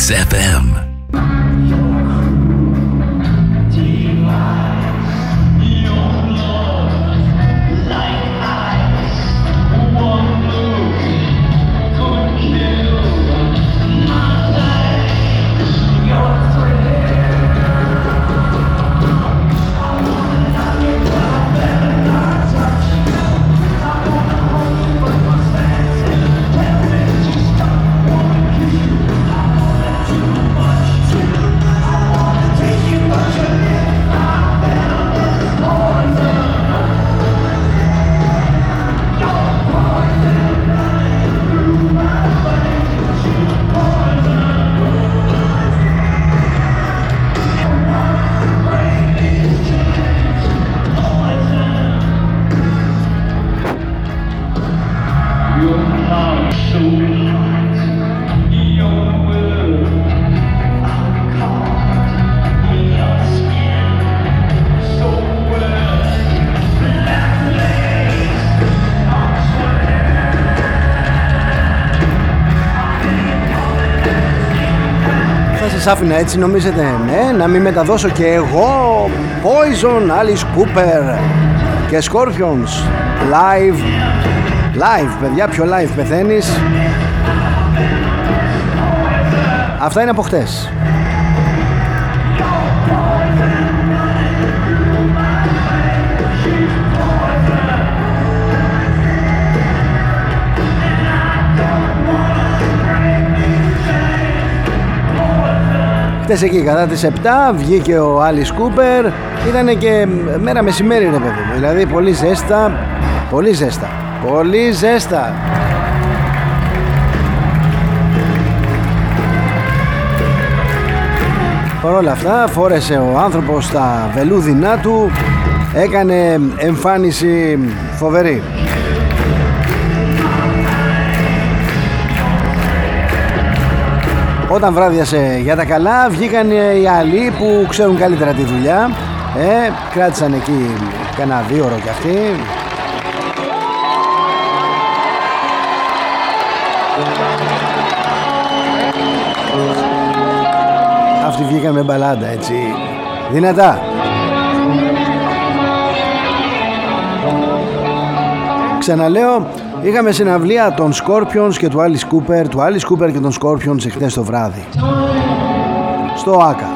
Mix FM. Άφηνα έτσι νομίζετε; Ναι να μην μεταδώσω και εγώ. Poison, Alice Cooper και Scorpions. Live. Live παιδιά πιο live πεθαίνεις. Αυτά είναι από χτες χτες εκεί κατά τις 7 βγήκε ο Άλις Κούπερ. Ήταν και μέρα μεσημέρι ρε παιδί μου. Δηλαδή πολύ ζέστα πολύ ζέστα πολύ ζέστα. Παρ' όλα αυτά φόρεσε ο άνθρωπος τα βελούδινά του. Έκανε εμφάνιση φοβερή Όταν βράδιασε για τα καλά βγήκαν οι άλλοι που ξέρουν καλύτερα τη δουλειά. Ε, κράτησαν εκεί κανένα δύο ώρο κι αυτοί. Αυτοί βγήκαν με μπαλάντα έτσι. Δυνατά. Ξαναλέω Είχαμε συναυλία των Scorpions και του Alice Cooper, του Alice Cooper και των Scorpions εχθές το βράδυ. Στο ΆΚΑ.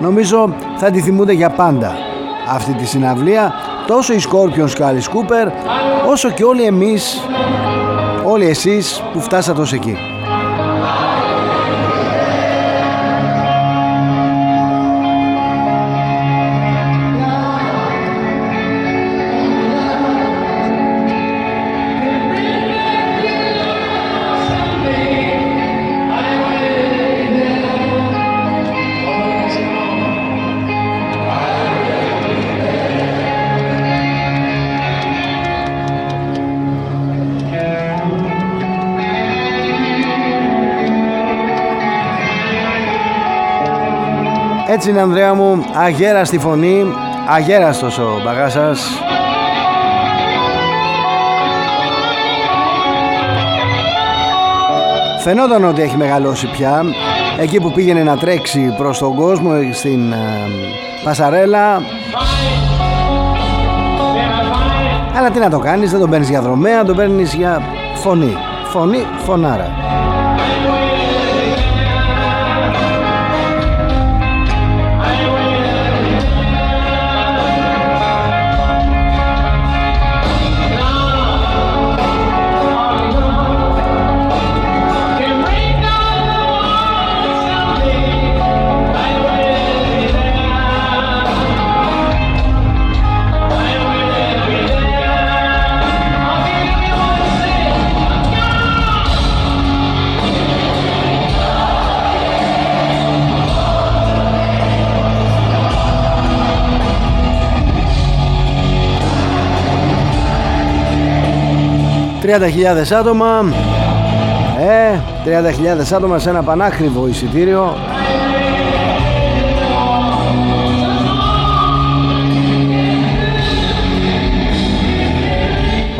Νομίζω θα τη θυμούνται για πάντα αυτή τη συναυλία τόσο οι Scorpions και ο Alice Cooper όσο και όλοι εμείς, όλοι εσείς που φτάσατε ως εκεί. Έτσι είναι Ανδρέα μου, αγέραστη φωνή, αγέραστος ο μπαγάσας. Φαινόταν ότι έχει μεγαλώσει πια. Εκεί που πήγαινε να τρέξει προς τον κόσμο Στην ε, Πασαρέλα. Αλλά τι να το κάνεις Δεν τον παίρνεις για δρομέα Τον παίρνεις για φωνή. Φωνή, φωνάρα 30.000 άτομα. Ε, 30.000 άτομα σε ένα πανάκριβο εισιτήριο.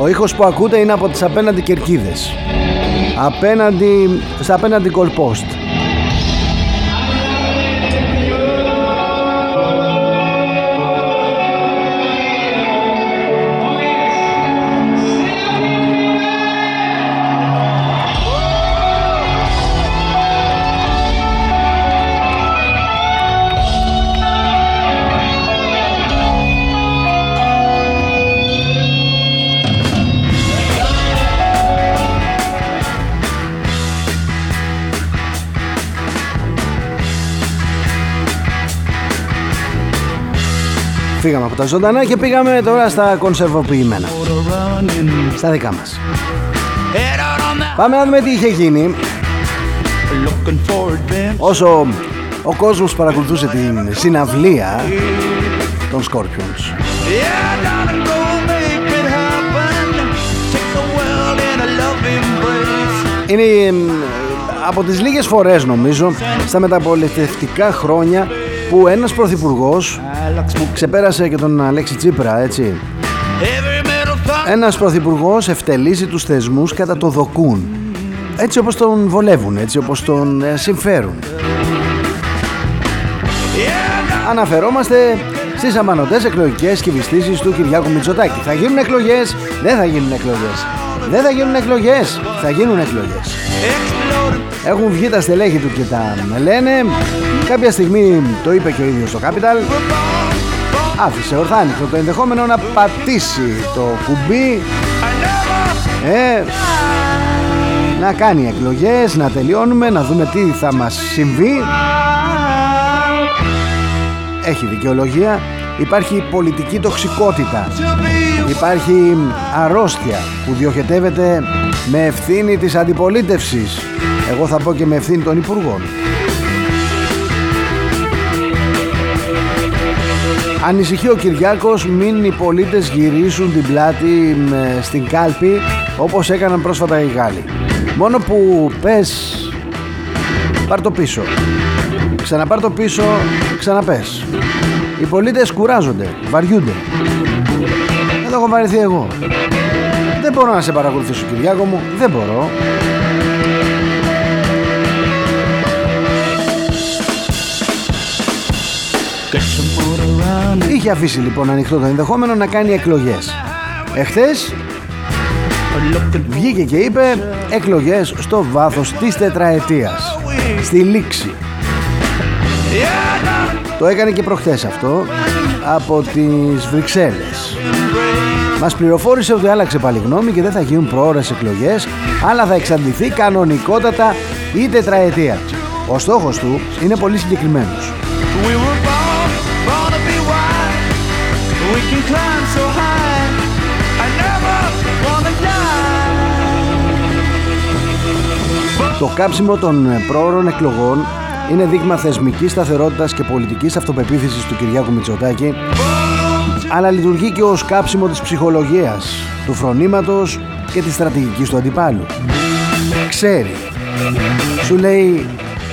Ο ήχος που ακούτε είναι από τις απέναντι κερκίδες. Απέναντι, στα απέναντι κολπόστ Φύγαμε από τα ζωντανά και πήγαμε τώρα στα κονσερβοποιημένα. Στα δικά μας. Πάμε να δούμε τι είχε γίνει όσο ο κόσμος παρακολουθούσε την συναυλία των Scorpions. Είναι από τις λίγες φορές νομίζω στα μεταπολιτευτικά χρόνια που ένας πρωθυπουργός ξεπέρασε και τον Αλέξη Τσίπρα έτσι ένας πρωθυπουργός ευτελίζει τους θεσμούς κατά το δοκούν έτσι όπως τον βολεύουν, έτσι όπως τον ε, συμφέρουν. Αναφερόμαστε στις αμανωτές εκλογικές κυβιστήσεις του Κυριάκου Μητσοτάκη. Θα γίνουν εκλογές, δεν θα γίνουν εκλογές. Δεν θα γίνουν εκλογές, θα γίνουν εκλογές. Έχουν βγει τα στελέχη του και τα λένε. Κάποια στιγμή το είπε και ο ίδιος στο Capital. Άφησε ορθάνυχτο το ενδεχόμενο να πατήσει το κουμπί. Ε, να κάνει εκλογές, να τελειώνουμε, να δούμε τι θα μας συμβεί. Έχει δικαιολογία, υπάρχει πολιτική τοξικότητα, υπάρχει αρρώστια που διοχετεύεται με ευθύνη της αντιπολίτευσης. Εγώ θα πω και με ευθύνη των Υπουργών. Ανησυχεί ο Κυριάκος μην οι πολίτες γυρίσουν την πλάτη στην κάλπη όπως έκαναν πρόσφατα οι Γάλλοι. Μόνο που πες Πάρ το πίσω. Ξαναπάρ το πίσω Ξαναπες. Οι πολίτες κουράζονται Βαριούνται. Δεν το έχω βαρεθεί εγώ. Δεν μπορώ να σε παρακολουθήσω Κυριάκο μου Δεν μπορώ Είχε αφήσει λοιπόν ανοιχτό το ενδεχόμενο να κάνει εκλογές. Εχθές Βγήκε και είπε εκλογές στο βάθος της τετραετίας Στη λήξη. Το έκανε και προχθές αυτό Από τις Βρυξέλλες. Μας πληροφόρησε ότι άλλαξε πάλι γνώμη Και δεν θα γίνουν προώρες εκλογές Αλλά θα εξαντληθεί κανονικότατα η τετραετία. Ο στόχος του είναι πολύ συγκεκριμένος Το κάψιμο των πρόωρων εκλογών είναι δείγμα θεσμικής σταθερότητας και πολιτικής αυτοπεποίθησης του Κυριάκου Μητσοτάκη αλλά λειτουργεί και ως κάψιμο της ψυχολογίας, του φρονήματος και της στρατηγικής του αντιπάλου. Ξέρει. Σου λέει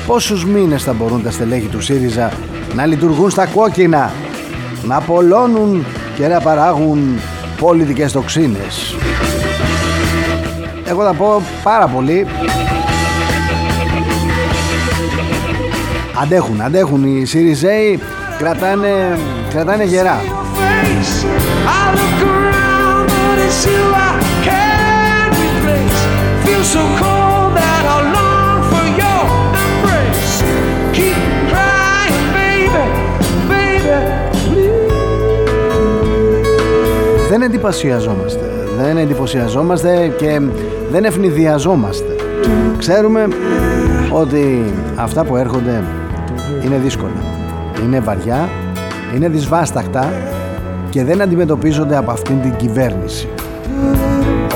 πόσους μήνες θα μπορούν τα στελέχη του ΣΥΡΙΖΑ να λειτουργούν στα κόκκινα, να απολώνουν και να παράγουν πολιτικές τοξίνες. Εγώ θα πω πάρα πολύ Αντέχουν, αντέχουν οι Σιριζέοι κρατάνε, κρατάνε γερά. Δεν εντυπωσιαζόμαστε, δεν εντυπωσιαζόμαστε και δεν ευνηδιαζόμαστε. Ξέρουμε ότι αυτά που έρχονται είναι δύσκολα. Είναι βαριά, είναι δυσβάσταχτα και δεν αντιμετωπίζονται από αυτήν την κυβέρνηση.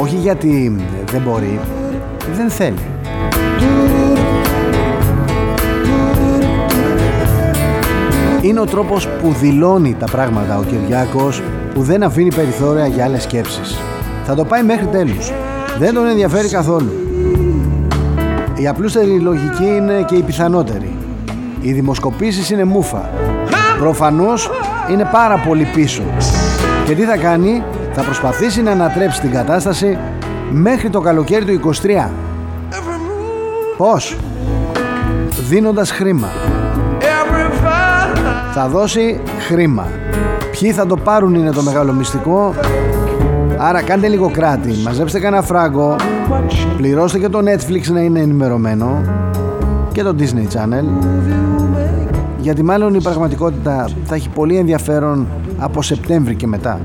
Όχι γιατί δεν μπορεί, δεν θέλει. Είναι ο τρόπος που δηλώνει τα πράγματα ο Κυριάκος που δεν αφήνει περιθώρια για άλλες σκέψεις. Θα το πάει μέχρι τέλους. Δεν τον ενδιαφέρει καθόλου. Η απλούστερη λογική είναι και η πιθανότερη. Οι δημοσκοπήσεις είναι μούφα. Προφανώς είναι πάρα πολύ πίσω. Και τι θα κάνει, θα προσπαθήσει να ανατρέψει την κατάσταση μέχρι το καλοκαίρι του 23. Πώς; Δίνοντας χρήμα. Θα δώσει χρήμα. Ποιοι θα το πάρουν είναι το μεγάλο μυστικό. Άρα κάντε λίγο κράτη, μαζέψτε κανένα φράγκο, πληρώστε και το Netflix να είναι ενημερωμένο και το Disney Channel γιατί μάλλον η πραγματικότητα θα έχει πολύ ενδιαφέρον από Σεπτέμβρη και μετά.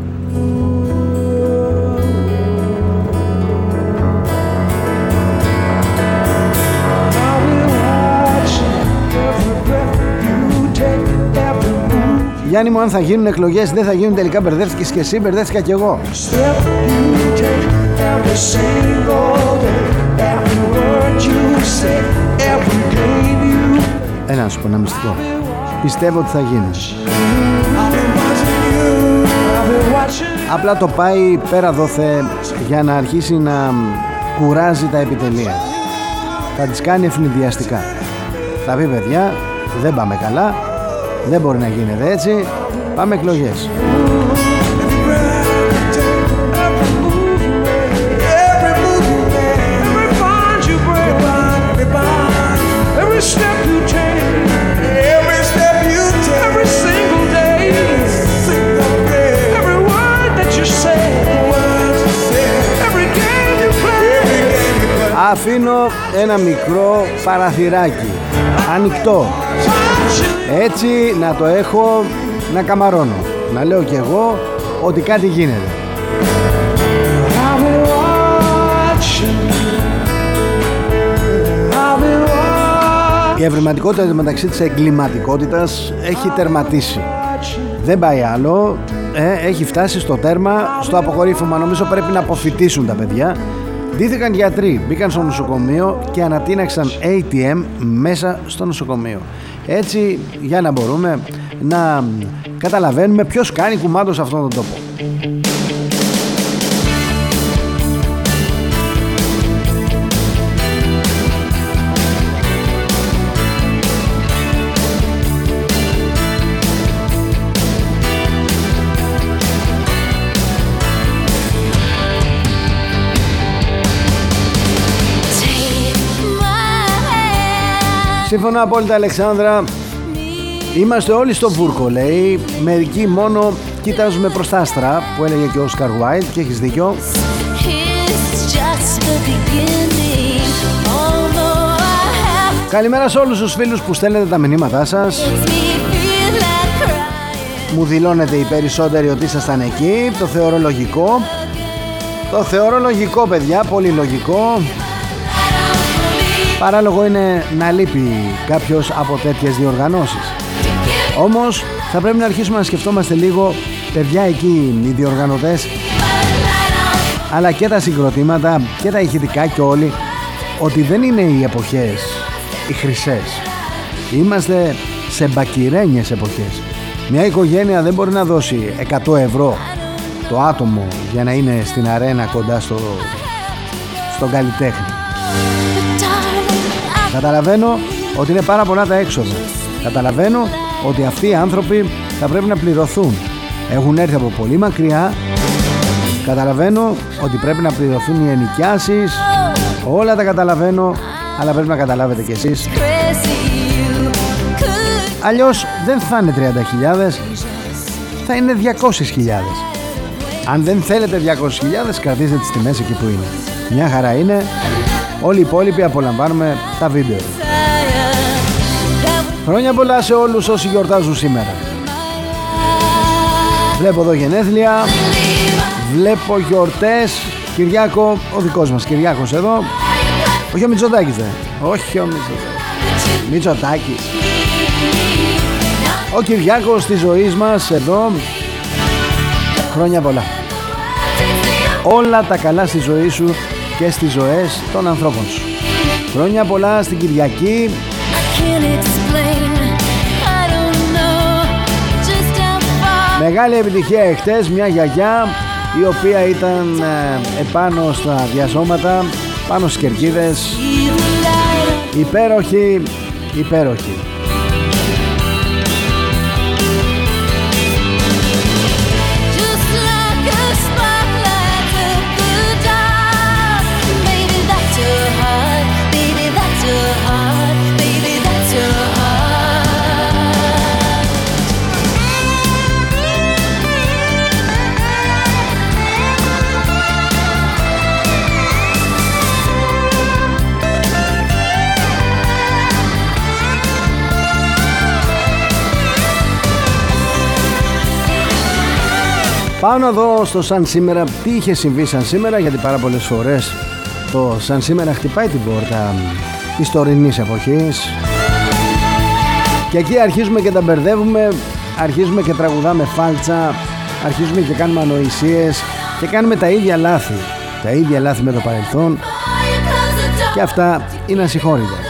Γιάννη μου αν θα γίνουν εκλογές δεν θα γίνουν τελικά μπερδεύτηκες και εσύ μπερδεύτηκα κι εγώ. Ένα να σου πω ένα μυστικό. Πιστεύω ότι θα γίνει Απλά το πάει πέρα δόθε για να αρχίσει να κουράζει τα επιτελεία. Θα τις κάνει ευνηδιαστικά. Θα πει παιδιά δεν πάμε καλά Δεν μπορεί να γίνεται έτσι Πάμε εκλογές αφήνω ένα μικρό παραθυράκι ανοιχτό έτσι να το έχω να καμαρώνω. Να λέω κι εγώ ότι κάτι γίνεται. Η ευρηματικότητα μεταξύ της εγκληματικότητας έχει τερματίσει. Δεν πάει άλλο ε, έχει φτάσει στο τέρμα στο αποκορύφωμα νομίζω πρέπει να αποφυτίσουν τα παιδιά Ντύθηκαν γιατροί, μπήκαν στο νοσοκομείο και ανατείναξαν ATM μέσα στο νοσοκομείο. Έτσι για να μπορούμε να καταλαβαίνουμε ποιος κάνει κουμάντο σε αυτόν τον τόπο. Σύμφωνα απόλυτα Αλεξάνδρα Είμαστε όλοι στο βούρκο λέει. Μερικοί μόνο κοιτάζουμε προς τα άστρα Που έλεγε και ο Όσκαρ Βάιλ Και έχεις δίκιο. Καλημέρα σε όλους τους φίλους που στέλνετε τα μηνύματά σας. Μου δηλώνετε οι περισσότεροι ότι ήσασταν εκεί. Το θεωρώ λογικό. Το θεωρώ λογικό παιδιά. Πολύ λογικό Παράλογο είναι να λείπει κάποιος από τέτοιες διοργανώσεις. Όμως θα πρέπει να αρχίσουμε να σκεφτόμαστε λίγο παιδιά εκεί οι διοργανωτές αλλά και τα συγκροτήματα και τα ηχητικά και όλοι ότι δεν είναι οι εποχές οι χρυσές. Είμαστε σε μπακυρένιες εποχές. Μια οικογένεια δεν μπορεί να δώσει 100 ευρώ το άτομο για να είναι στην αρένα κοντά στο, στον καλλιτέχνη. Καταλαβαίνω ότι είναι πάρα πολλά τα έξοδα. Καταλαβαίνω ότι αυτοί οι άνθρωποι θα πρέπει να πληρωθούν. Έχουν έρθει από πολύ μακριά. Καταλαβαίνω ότι πρέπει να πληρωθούν οι ενοικιάσεις. Όλα τα καταλαβαίνω, αλλά πρέπει να καταλάβετε κι εσείς. Αλλιώς δεν θα είναι 30.000, θα είναι 200.000. Αν δεν θέλετε 200.000 κρατήστε τις τιμές εκεί που είναι. Μια χαρά είναι Όλοι οι υπόλοιποι απολαμβάνουμε τα βίντεο. Χρόνια πολλά σε όλους όσοι γιορτάζουν σήμερα. Βλέπω εδώ γενέθλια. Βλέπω γιορτές. Κυριάκο, ο δικός μας Κυριάκος εδώ. Όχι ο Μητσοτάκης δε. Όχι ο Μητσοτάκης. Μητσοτάκης. Ο Κυριάκος της ζωής μας εδώ. Χρόνια πολλά. Όλα τα καλά στη ζωή σου και στις ζωές των ανθρώπων σου. Χρόνια πολλά στην Κυριακή. Μεγάλη επιτυχία εχθές μια γιαγιά η οποία ήταν ε, επάνω στα διασώματα, πάνω στις κερκίδες. Υπέροχη, υπέροχη. Πάω να δω στο σαν σήμερα τι είχε συμβεί σαν σήμερα γιατί πάρα πολλές φορές το σαν σήμερα χτυπάει την πόρτα της τωρινής εποχής και εκεί αρχίζουμε και τα μπερδεύουμε αρχίζουμε και τραγουδάμε φάλτσα, αρχίζουμε και κάνουμε ανοησίες και κάνουμε τα ίδια λάθη. Τα ίδια λάθη με το παρελθόν και αυτά είναι ασυγχώρητα.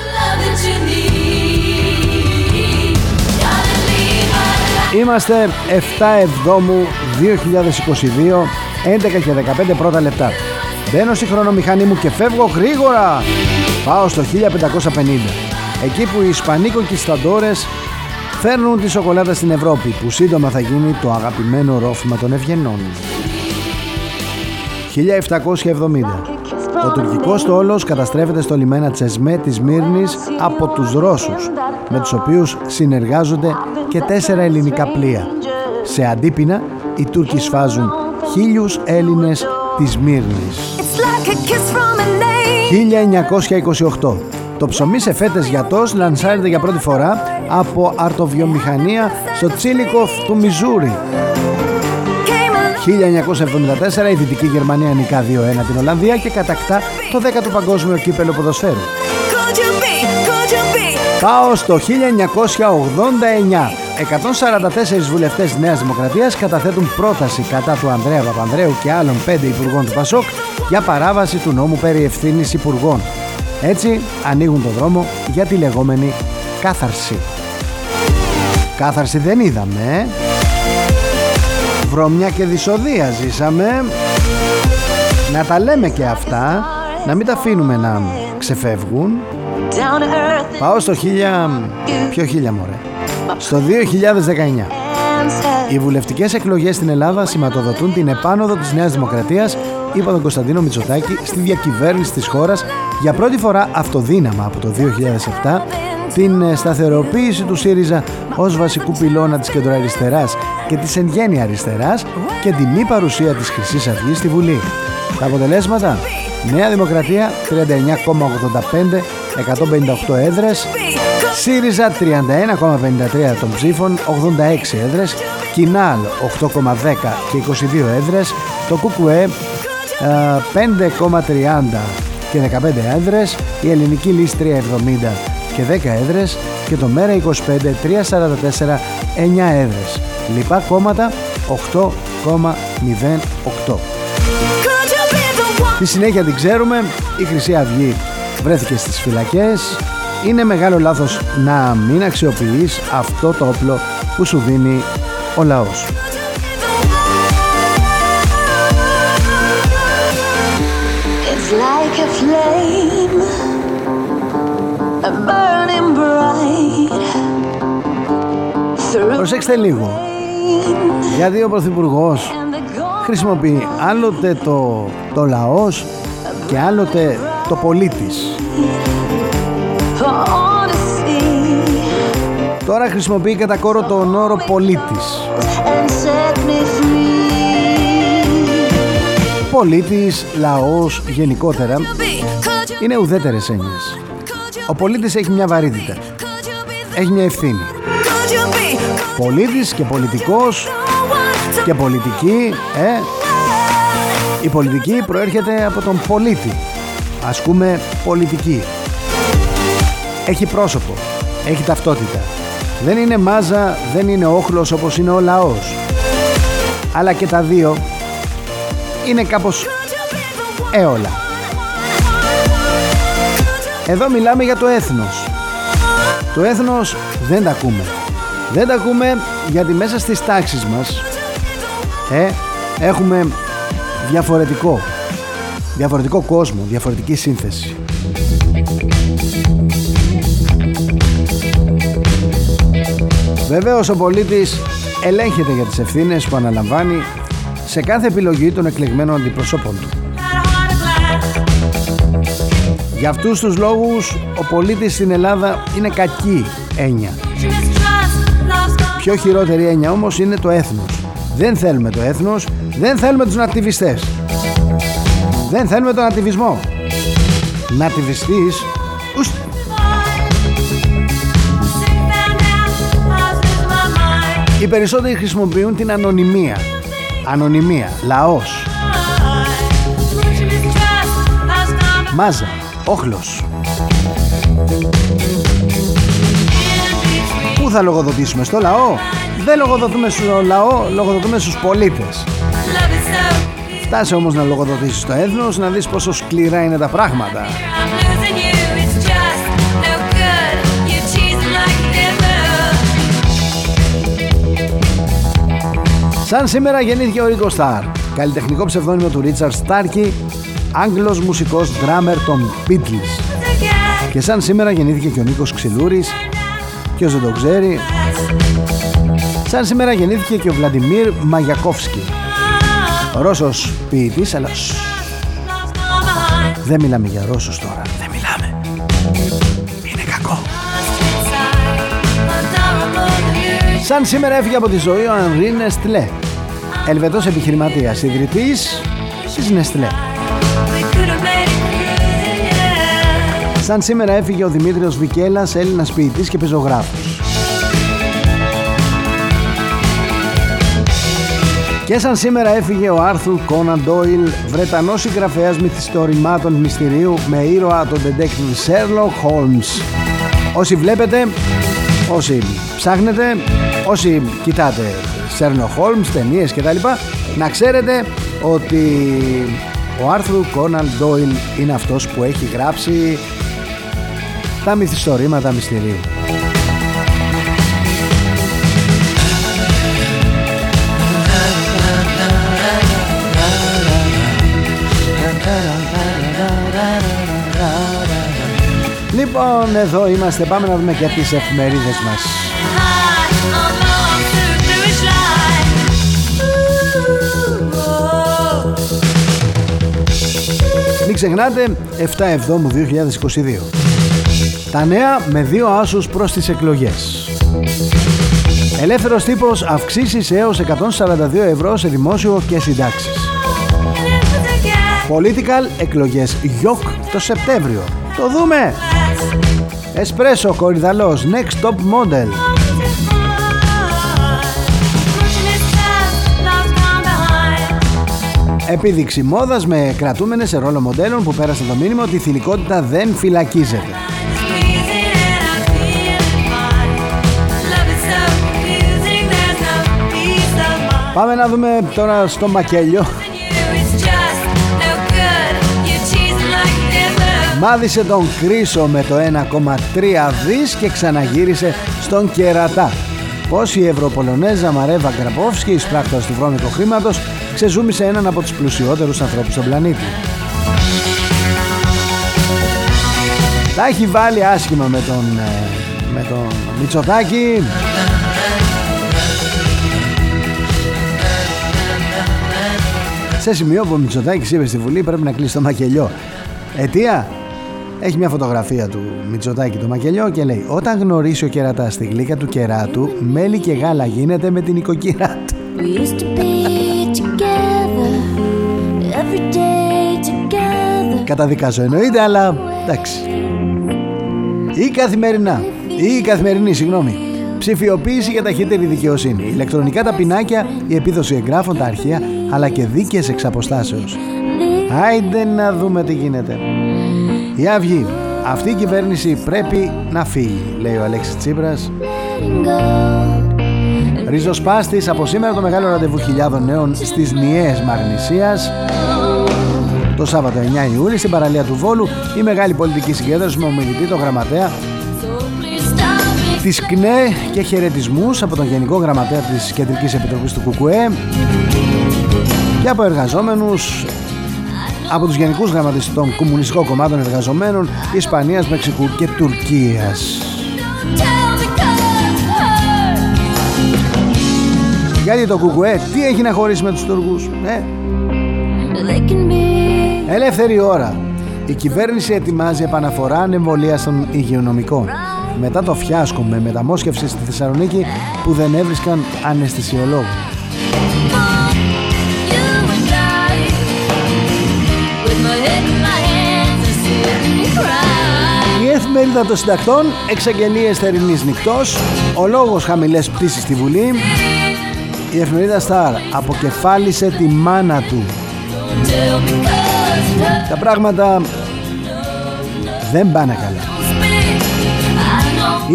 Είμαστε 7 Εβδόμου 2022, 11 και 15 πρώτα λεπτά. Μπαίνω στη χρονομηχανή μου και φεύγω γρήγορα. Πάω στο 1550. Εκεί που οι Ισπανοί κοκκισταντόρες φέρνουν τη σοκολάτα στην Ευρώπη που σύντομα θα γίνει το αγαπημένο ρόφημα των ευγενών. 1770 ο τουρκικός στόλος καταστρέφεται στο λιμένα Τσεσμέ της Μύρνης από τους Ρώσους, με τους οποίους συνεργάζονται και τέσσερα ελληνικά πλοία. Σε αντίπεινα, οι Τούρκοι σφάζουν χίλιους Έλληνες της Μύρνης. 1928. Το ψωμί σε φέτες γιατός λανσάρεται για πρώτη φορά από αρτοβιομηχανία στο Τσίλικοφ του Μιζούρι. 1974 η Δυτική Γερμανία νικά 2-1 την Ολλανδία και κατακτά το 10ο Παγκόσμιο Κύπελο Ποδοσφαίρου. Πάω στο 1989. 144 βουλευτές Νέας Δημοκρατίας καταθέτουν πρόταση κατά του Ανδρέα Παπανδρέου και άλλων 5 υπουργών του Πασόκ για παράβαση του νόμου περί ευθύνης υπουργών. Έτσι ανοίγουν το δρόμο για τη λεγόμενη κάθαρση. Κάθαρση δεν είδαμε, ε; Βρωμιά και δυσοδεία ζήσαμε. Να τα λέμε και αυτά να μην τα αφήνουμε να ξεφεύγουν. Πάω στο χίλια ποιο χίλια μωρέ; Στο 2019 οι βουλευτικές εκλογές στην Ελλάδα σηματοδοτούν την επάνωδο της Νέας Δημοκρατίας είπα τον Κωνσταντίνο Μητσοτάκη στη διακυβέρνηση της χώρας για πρώτη φορά αυτοδύναμα από το 2007 την σταθεροποίηση του ΣΥΡΙΖΑ ως βασικού πυλώνα της κεντροαριστεράς και της εν γέννη αριστεράς και την μη παρουσία της χρυσής Αυγής στη Βουλή. Τα αποτελέσματα. Νέα Δημοκρατία 39,85 158 έδρες. ΣΥΡΙΖΑ 31,53 των ψήφων 86 έδρες. Κινάλ 8,10 και 22 έδρες. Το ΚΚΕ 5,30 και 15 έδρες. Η Ελληνική Λύση 3,70 και 10 έδρες. Και το Μέρα 25 3,44 9 έδρες λοιπά κόμματα 8,08 Τη συνέχεια την ξέρουμε η Χρυσή Αυγή βρέθηκε στις φυλακές. Είναι μεγάλο λάθος να μην αξιοποιείς αυτό το όπλο που σου δίνει ο λαός. It's like a flame, a burning bright. Προσέξτε λίγο γιατί ο Πρωθυπουργός χρησιμοποιεί άλλοτε το, το λαός και άλλοτε το πολίτης. Τώρα χρησιμοποιεί κατά κόρο τον όρο πολίτης. Πολίτης, λαός, γενικότερα είναι ουδέτερες έννοιες. Ο πολίτης έχει μια βαρύτητα. Έχει μια ευθύνη. Πολίτης και πολιτικός και πολιτική ε, η πολιτική προέρχεται από τον πολίτη. Ασκούμε πολιτική. Έχει πρόσωπο. Έχει ταυτότητα. Δεν είναι μάζα δεν είναι όχλος όπως είναι ο λαός. Αλλά και τα δύο είναι κάπως έολα. Εδώ μιλάμε για το έθνος. Το έθνος δεν τα ακούμε δεν τα ακούμε γιατί μέσα στις τάξεις μας ε, έχουμε διαφορετικό διαφορετικό κόσμο, διαφορετική σύνθεση. Βεβαίως ο πολίτης ελέγχεται για τις ευθύνες που αναλαμβάνει σε κάθε επιλογή των εκλεγμένων αντιπροσώπων του. Για αυτούς τους λόγους ο πολίτης στην Ελλάδα είναι κακή έννοια. Πιο χειρότερη έννοια όμως είναι το έθνος. Δεν θέλουμε το έθνος, δεν θέλουμε τους νατιβιστές. Δεν θέλουμε τον νατιβισμό. Νατιβιστής, ουστ. Οι περισσότεροι χρησιμοποιούν την ανωνυμία. Ανωνυμία, λαός. Μάζα, όχλος. Πού θα λογοδοτήσουμε, στο λαό; Δεν λογοδοτούμε στο λαό, λογοδοτούμε στους πολίτες. Φτάσε όμως να λογοδοτήσεις το έθνος, να δεις πόσο σκληρά είναι τα πράγματα. Σαν σήμερα γεννήθηκε ο Ρίκο Σταρ, καλλιτεχνικό ψευδόνυμο του Ρίτσαρ Στάρκι, Άγγλος μουσικός ντράμερ των Beatles. Και σαν σήμερα γεννήθηκε και ο Νίκος Ξυλούρης, ποιος δεν το ξέρει. Σαν σήμερα γεννήθηκε και ο Βλαντιμίρ Μαγιακόφσκι, Ρώσος ποιητής, αλλά δεν μιλάμε για Ρώσους τώρα, δεν μιλάμε. Είναι κακό. Σαν σήμερα έφυγε από τη ζωή ο Ανρί Νεστλέ, Ελβετός επιχειρηματίας, ιδρυτής της Νεστλέ. Σαν σήμερα έφυγε ο Δημήτριος Βικέλας, Έλληνας ποιητής και πεζογράφος. Και σαν σήμερα έφυγε ο Άρθουρ Κόναν Ντόιλ, Βρετανός συγγραφέας μυθιστορημάτων μυστηρίου με ήρωα τον detective Sherlock Holmes. Όσοι βλέπετε, όσοι ψάχνετε, όσοι κοιτάτε Sherlock Holmes, ταινίες κτλ. Να ξέρετε ότι ο Άρθουρ Κόναν Ντόιλ είναι αυτός που έχει γράψει τα μυθιστορήματα μυστηρίου. Λοιπόν, εδώ είμαστε. Πάμε να δούμε και τις εφημερίδες μας. Μην ξεχνάτε 7 Εβδόμου 2022 Τα νέα με δύο άσους προς τις εκλογές. Ελεύθερος τύπος αυξήσεις έως 142 ευρώ σε δημόσιο και συντάξεις. Political εκλογές γιοκ το Σεπτέμβριο. Το δούμε! Εσπρέσο κορυδαλός Next Top Model. Επίδειξη μόδας με κρατούμενες σε ρόλο μοντέλων που πέρασαν το μήνυμα ότι η θηλυκότητα δεν φυλακίζεται. Πάμε να δούμε τώρα στο μακέλιο Μάδισε τον Κρίσο με το 1,3 δις και ξαναγύρισε στον Κερατά. Πώς η Ευρωπολωνέζα Μαρέβα Γκραπόφσκη, εισπράκτορας του βρώμικου χρήματος, ξεζούμισε έναν από τους πλουσιότερους ανθρώπους στον πλανήτη. Τα έχει βάλει άσχημα με τον, ε, με τον Μητσοτάκη. Σε σημείο που ο Μητσοτάκης είπε στη Βουλή πρέπει να κλείσει το μακελιό. Αιτία; Έχει μια φωτογραφία του Μητσοτάκη το μακελιό και λέει Όταν γνωρίσει ο κερατάς στη γλύκα του κεράτου Μέλι και γάλα γίνεται με την οικοκυρά του Καταδικάζω εννοείται αλλά εντάξει. Ή καθημερινά Ή καθημερινή συγγνώμη. Ψηφιοποίηση για ταχύτερη δικαιοσύνη. Ηλεκτρονικά ταπεινάκια Η επίδοση εγγράφων τα αρχεία Αλλά και δίκαιες εξ αποστάσεως Άιντε να δούμε τι γίνεται η Αυγή. Αυτή η κυβέρνηση πρέπει να φύγει, λέει ο Αλέξης Τσίπρας. Ριζοσπάστης από σήμερα το μεγάλο ραντεβού χιλιάδων νέων στις Νιές Μαγνησίας. Το Σάββατο 9 Ιούλη στην παραλία του Βόλου η μεγάλη πολιτική συγκέντρωση με ομιλητή το γραμματέα της ΚΝΕ και χαιρετισμούς από τον Γενικό Γραμματέα της Κεντρικής Επιτροπής του ΚΚΕ και από εργαζόμενους από τους Γενικούς Γραμματείς των Κομμουνιστικών Κομμάτων Εργαζομένων Ισπανίας, Μεξικού και Τουρκίας. Γιατί το κουκουέ, τι έχει να χωρίσει με τους Τούρκους, ε; Ελεύθερη ώρα. Η κυβέρνηση ετοιμάζει επαναφορά ανεμβολίας των υγειονομικών. Μετά το φιάσκο με μεταμόσχευση στη Θεσσαλονίκη που δεν έβρισκαν αναισθησιολόγο. Η εφημερίδα των συντακτών εξαγγελίες θερινής νυχτός Ο λόγος χαμηλές πτήσεις στη Βουλή Η εφημερίδα Star αποκεφάλισε τη μάνα του Τα πράγματα δεν πάνε καλά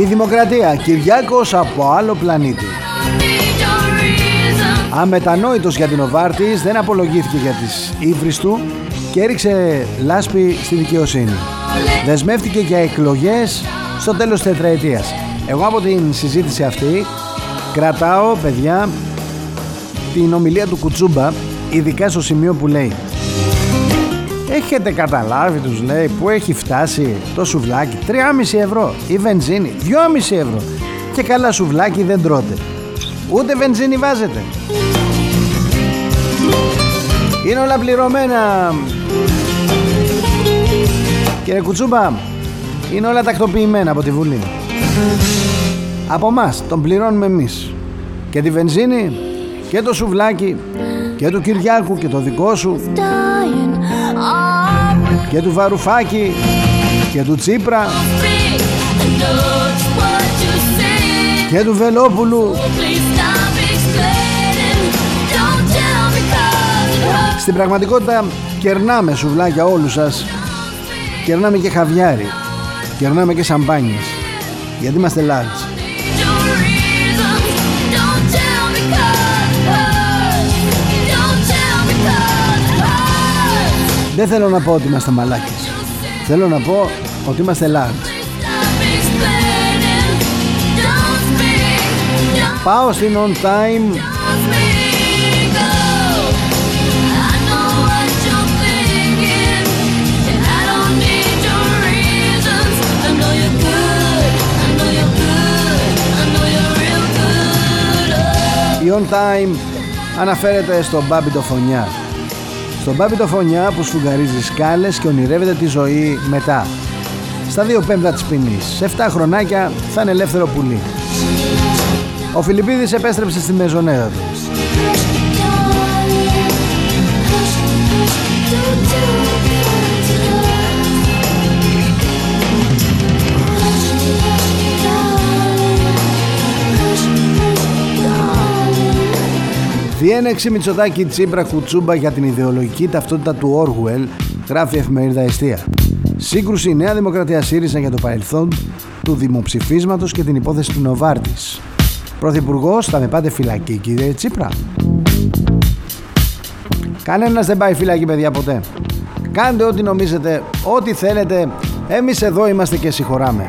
Η Δημοκρατία, Κυριάκος από άλλο πλανήτη. Αμετανόητος για την Οβάρτης δεν απολογήθηκε για τις ύβρις του και έριξε λάσπη στη δικαιοσύνη. Δεσμεύτηκε για εκλογές στο τέλος της τετραετίας. Εγώ από την συζήτηση αυτή κρατάω, παιδιά, την ομιλία του Κουτσούμπα, ειδικά στο σημείο που λέει Έχετε καταλάβει τους λέει που έχει φτάσει το σουβλάκι 3,5 ευρώ η βενζίνη 2,5 ευρώ. Και καλά σουβλάκι δεν τρώτε. Ούτε βενζίνη βάζετε είναι όλα πληρωμένα Κύριε Κουτσούμπα είναι όλα τακτοποιημένα από τη Βουλή. Από εμάς τον πληρώνουμε εμείς. Και τη βενζίνη και το σουβλάκι και του Κυριάκου και το δικό σου. Και του Βαρουφάκη και του Τσίπρα. Και του Βελόπουλου. Στην πραγματικότητα κερνάμε σουβλάκια όλους σας Κερνάμε και χαβιάρι. Κερνάμε και σαμπάνιες. Γιατί είμαστε large Δεν θέλω να πω ότι είμαστε μαλάκες. Θέλω να πω ότι είμαστε large Πάω στην on time Η On Time αναφέρεται στον Μπάμπι το Φωνιά. Στον Μπάμπι το Φωνιά που σφουγγαρίζει σκάλες και ονειρεύεται τη ζωή μετά. Στα δύο πέμπτα της ποινής. Σε 7 χρονάκια θα είναι ελεύθερο πουλί. Ο Φιλιππίδης επέστρεψε στη μεζονέδα του. Διένεξη Μητσοτάκη Τσίπρα Κουτσούμπα για την ιδεολογική ταυτότητα του Όργουελ, γράφει η εφημερίδα Εστία. Σύγκρουση Νέα Δημοκρατία ΣΥΡΙΖΑ για το παρελθόν του δημοψηφίσματος και την υπόθεση του Νοβάρτης. Πρωθυπουργός, θα με πάτε φυλακή, κύριε Τσίπρα; Κανένας δεν πάει φυλακή, παιδιά, ποτέ. Κάντε ό,τι νομίζετε, ό,τι θέλετε. Εμείς εδώ είμαστε και συγχωράμε.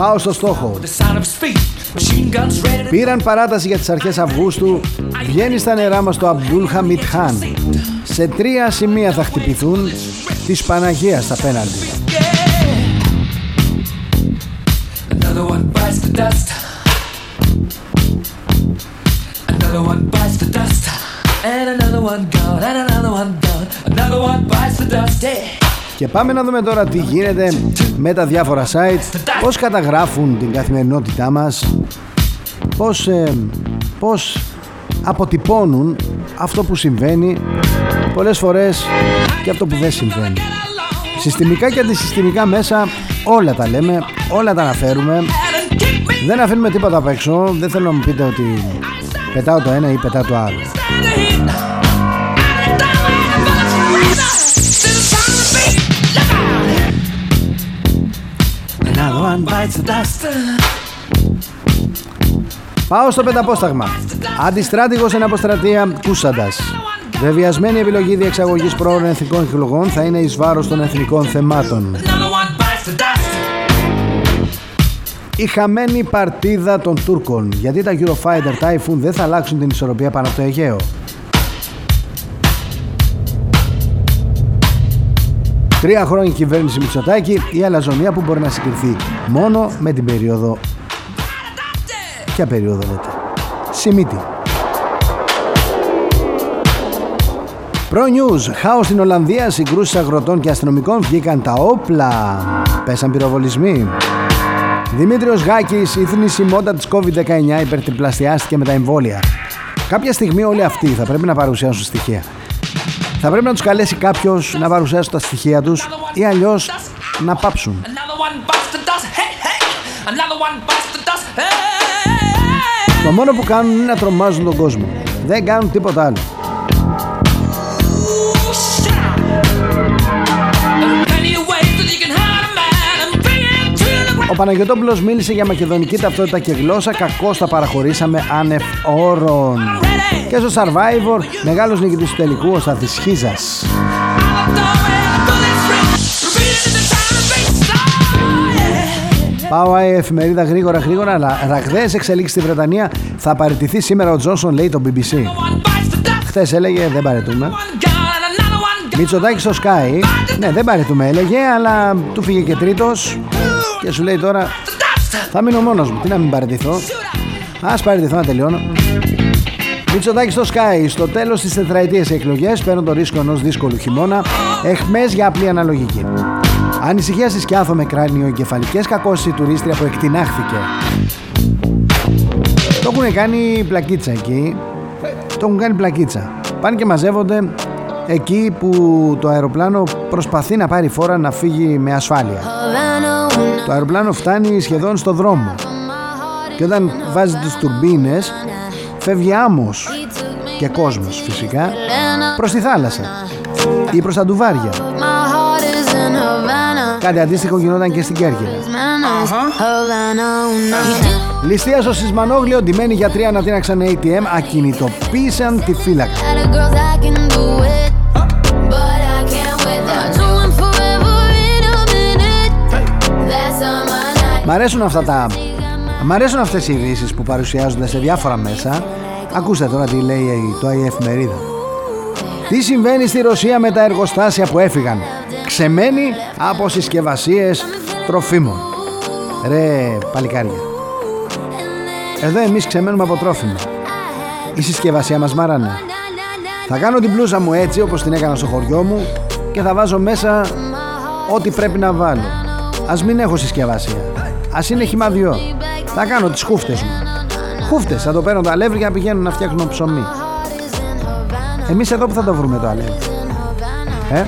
Πάω στο στόχο. Πήραν παράταση για τις αρχές Αυγούστου. Βγαίνει στα νερά μας το Αμπτούλ Χαμιτ Χάν. Σε τρία σημεία θα χτυπηθούν της Παναγίας απέναντι. Και πάμε να δούμε τώρα τι γίνεται με τα διάφορα sites, πώς καταγράφουν την καθημερινότητά μας, πώς, ε, πώς αποτυπώνουν αυτό που συμβαίνει πολλές φορές και αυτό που δεν συμβαίνει. Συστημικά και αντισυστημικά μέσα όλα τα λέμε, όλα τα αναφέρουμε. Δεν αφήνουμε τίποτα απ' έξω, δεν θέλω να μου πείτε ότι πετάω το ένα ή πετάω το άλλο. Πάω στο πενταπόσταγμα. Αντιστράτηγος εν αποστρατεία Κούσαντας. Βεβαιασμένη επιλογή διεξαγωγής πρόωρων εθνικών εκλογών θα είναι εις βάρος των εθνικών θεμάτων. Η χαμένη παρτίδα των Τούρκων. Γιατί τα Eurofighter Typhoon δεν θα αλλάξουν την ισορροπία πάνω από το Αιγαίο; Τρία χρόνια κυβέρνηση Μητσοτάκη, η αλαζονία που μπορεί να συγκριθεί μόνο με την περίοδο. Ποια περίοδο λέτε; Σιμίτη. Προ News. Χάος στην Ολλανδία, συγκρούσεις αγροτών και αστυνομικών βγήκαν τα όπλα. Πέσαν πυροβολισμοί. Δημήτριος Γάκης, η θνησιμότητα της COVID-19 υπερτριπλασιάστηκε με τα εμβόλια. Κάποια στιγμή όλοι αυτοί θα πρέπει να παρουσιάσουν στοιχεία. Θα πρέπει να τους καλέσει κάποιος να παρουσιάσει τα στοιχεία τους ή αλλιώς να πάψουν. Το μόνο που κάνουν είναι να τρομάζουν τον κόσμο. Δεν κάνουν τίποτα άλλο. Ο Παναγιωτόπουλος μίλησε για μακεδονική ταυτότητα και γλώσσα. Κακώς τα παραχωρήσαμε άνευ. Και στο Survivor, μεγάλος νικητής του τελικού, ο Σταθής Χίζας. Πάω η εφημερίδα γρήγορα γρήγορα, αλλά ραγδαίες εξελίξεις στη Βρετανία. Θα παραιτηθεί σήμερα ο Τζόνσον, λέει το BBC. Χθες έλεγε δεν παρετούμε. Μητσοτάκης στο Sky. Ναι, δεν παρετούμε έλεγε, αλλά του φύγε και τρίτος. Και σου λέει τώρα θα μείνω μόνος μου. Τι να μην παραιτηθώ. Α παραιτηθώ να τελειώνω. Μητσοτάκης στο Sky. Στο τέλος της τετραετίας εκλογές παίρνω το ρίσκο ενός δύσκολου χειμώνα. Εχμές για απλή αναλογική. Ανησυχία στη Σκιάθο με κράνιο εγκεφαλικές κακώσεις η τουρίστρια που εκτινάχθηκε. Το έχουν κάνει πλακίτσα εκεί. Το έχουν κάνει πλακίτσα. Πάνε και μαζεύονται εκεί που το αεροπλάνο προσπαθεί να πάρει φόρα να φύγει με ασφάλεια. Το αεροπλάνο φτάνει σχεδόν στο δρόμο. Και όταν βάζει τις τουρμπίνες φεύγει άμμος και κόσμος φυσικά προς τη θάλασσα ή προς τα ντουβάρια. Κάτι αντίστοιχο γινόταν και στην Κέρκυρα. Ληστεία στο Σισμανόγλιο, ντυμένοι γιατροί ανατείναξαν ATM, ακινητοποίησαν τη φύλακα. Μ' αρέσουν αυτά τα... Μ' αρέσουν αυτές οι ειδήσεις που παρουσιάζονται σε διάφορα μέσα. Ακούστε τώρα τι λέει το ΑΕ εφημερίδα. Τι συμβαίνει στη Ρωσία με τα εργοστάσια που έφυγαν; Ξεμένοι από συσκευασίες τροφίμων. Ρε παλικάρια. Εδώ εμείς ξεμένουμε από τρόφιμα. Η συσκευασία μας μάρανε. Θα κάνω την πλούζα μου έτσι όπως την έκανα στο χωριό μου και θα βάζω μέσα ό,τι πρέπει να βάλω. Ας μην έχω συσκευασία. Ας είναι χυμαδιό. Θα κάνω τις χούφτες μου. Χούφτες, θα το παίρνω τα αλεύρι να πηγαίνουν να φτιάχνουν ψωμί. Εμείς εδώ που θα το βρούμε το αλεύρι. Ε;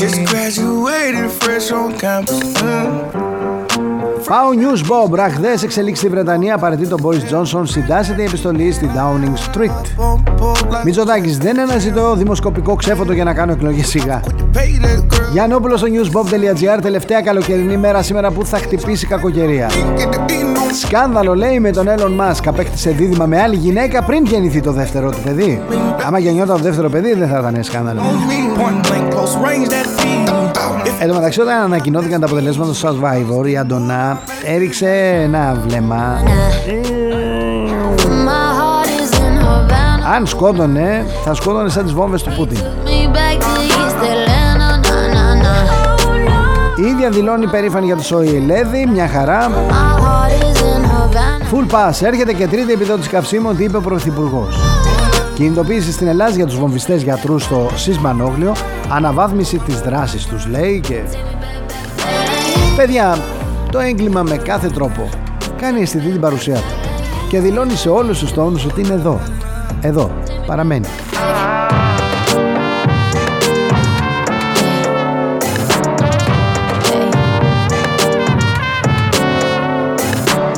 Just graduated fresh on campus. Πάω News Bob, ραχδέ εξελίξει στη Βρετανία. Παρετεί τον Boris Johnson, συντάσσεται η επιστολή στη Downing Street. Μητσοτάκης δεν αναζητώ δημοσκοπικό ξέφωτο για να κάνω εκλογές σιγά. Γιάννοπουλο στο newsbob.gr, τελευταία καλοκαιρινή μέρα σήμερα που θα χτυπήσει κακοκαιρία. Σκάνδαλο λέει με τον Elon Musk απέκτησε δίδυμα με άλλη γυναίκα πριν γεννηθεί το δεύτερο του παιδί. Άμα γεννιόταν το δεύτερο παιδί δεν θα ήταν σκάνδαλο. Εν τω μεταξύ όταν ανακοινώθηκαν τα αποτελέσματα του Survivor η Αντωνά έριξε ένα βλέμμα. Αν σκότωνε θα σκότωνε σαν τις βόμβες του Πούτιν. Η ίδια δηλώνει περήφανη για το σόι Ελέδη, μια χαρά. Full pass, έρχεται και τρίτη επιδότηση καυσίμων, τι είπε ο Πρωθυπουργός. Κινητοποίηση στην Ελλάδα για τους βομβιστές γιατρούς στο Σισμανόγλιο, αναβάθμιση της δράσης τους λέει και... Παιδιά, το έγκλημα με κάθε τρόπο κάνει αισθητή την παρουσία του και δηλώνει σε όλους τους τόνους ότι είναι εδώ. Εδώ, παραμένει.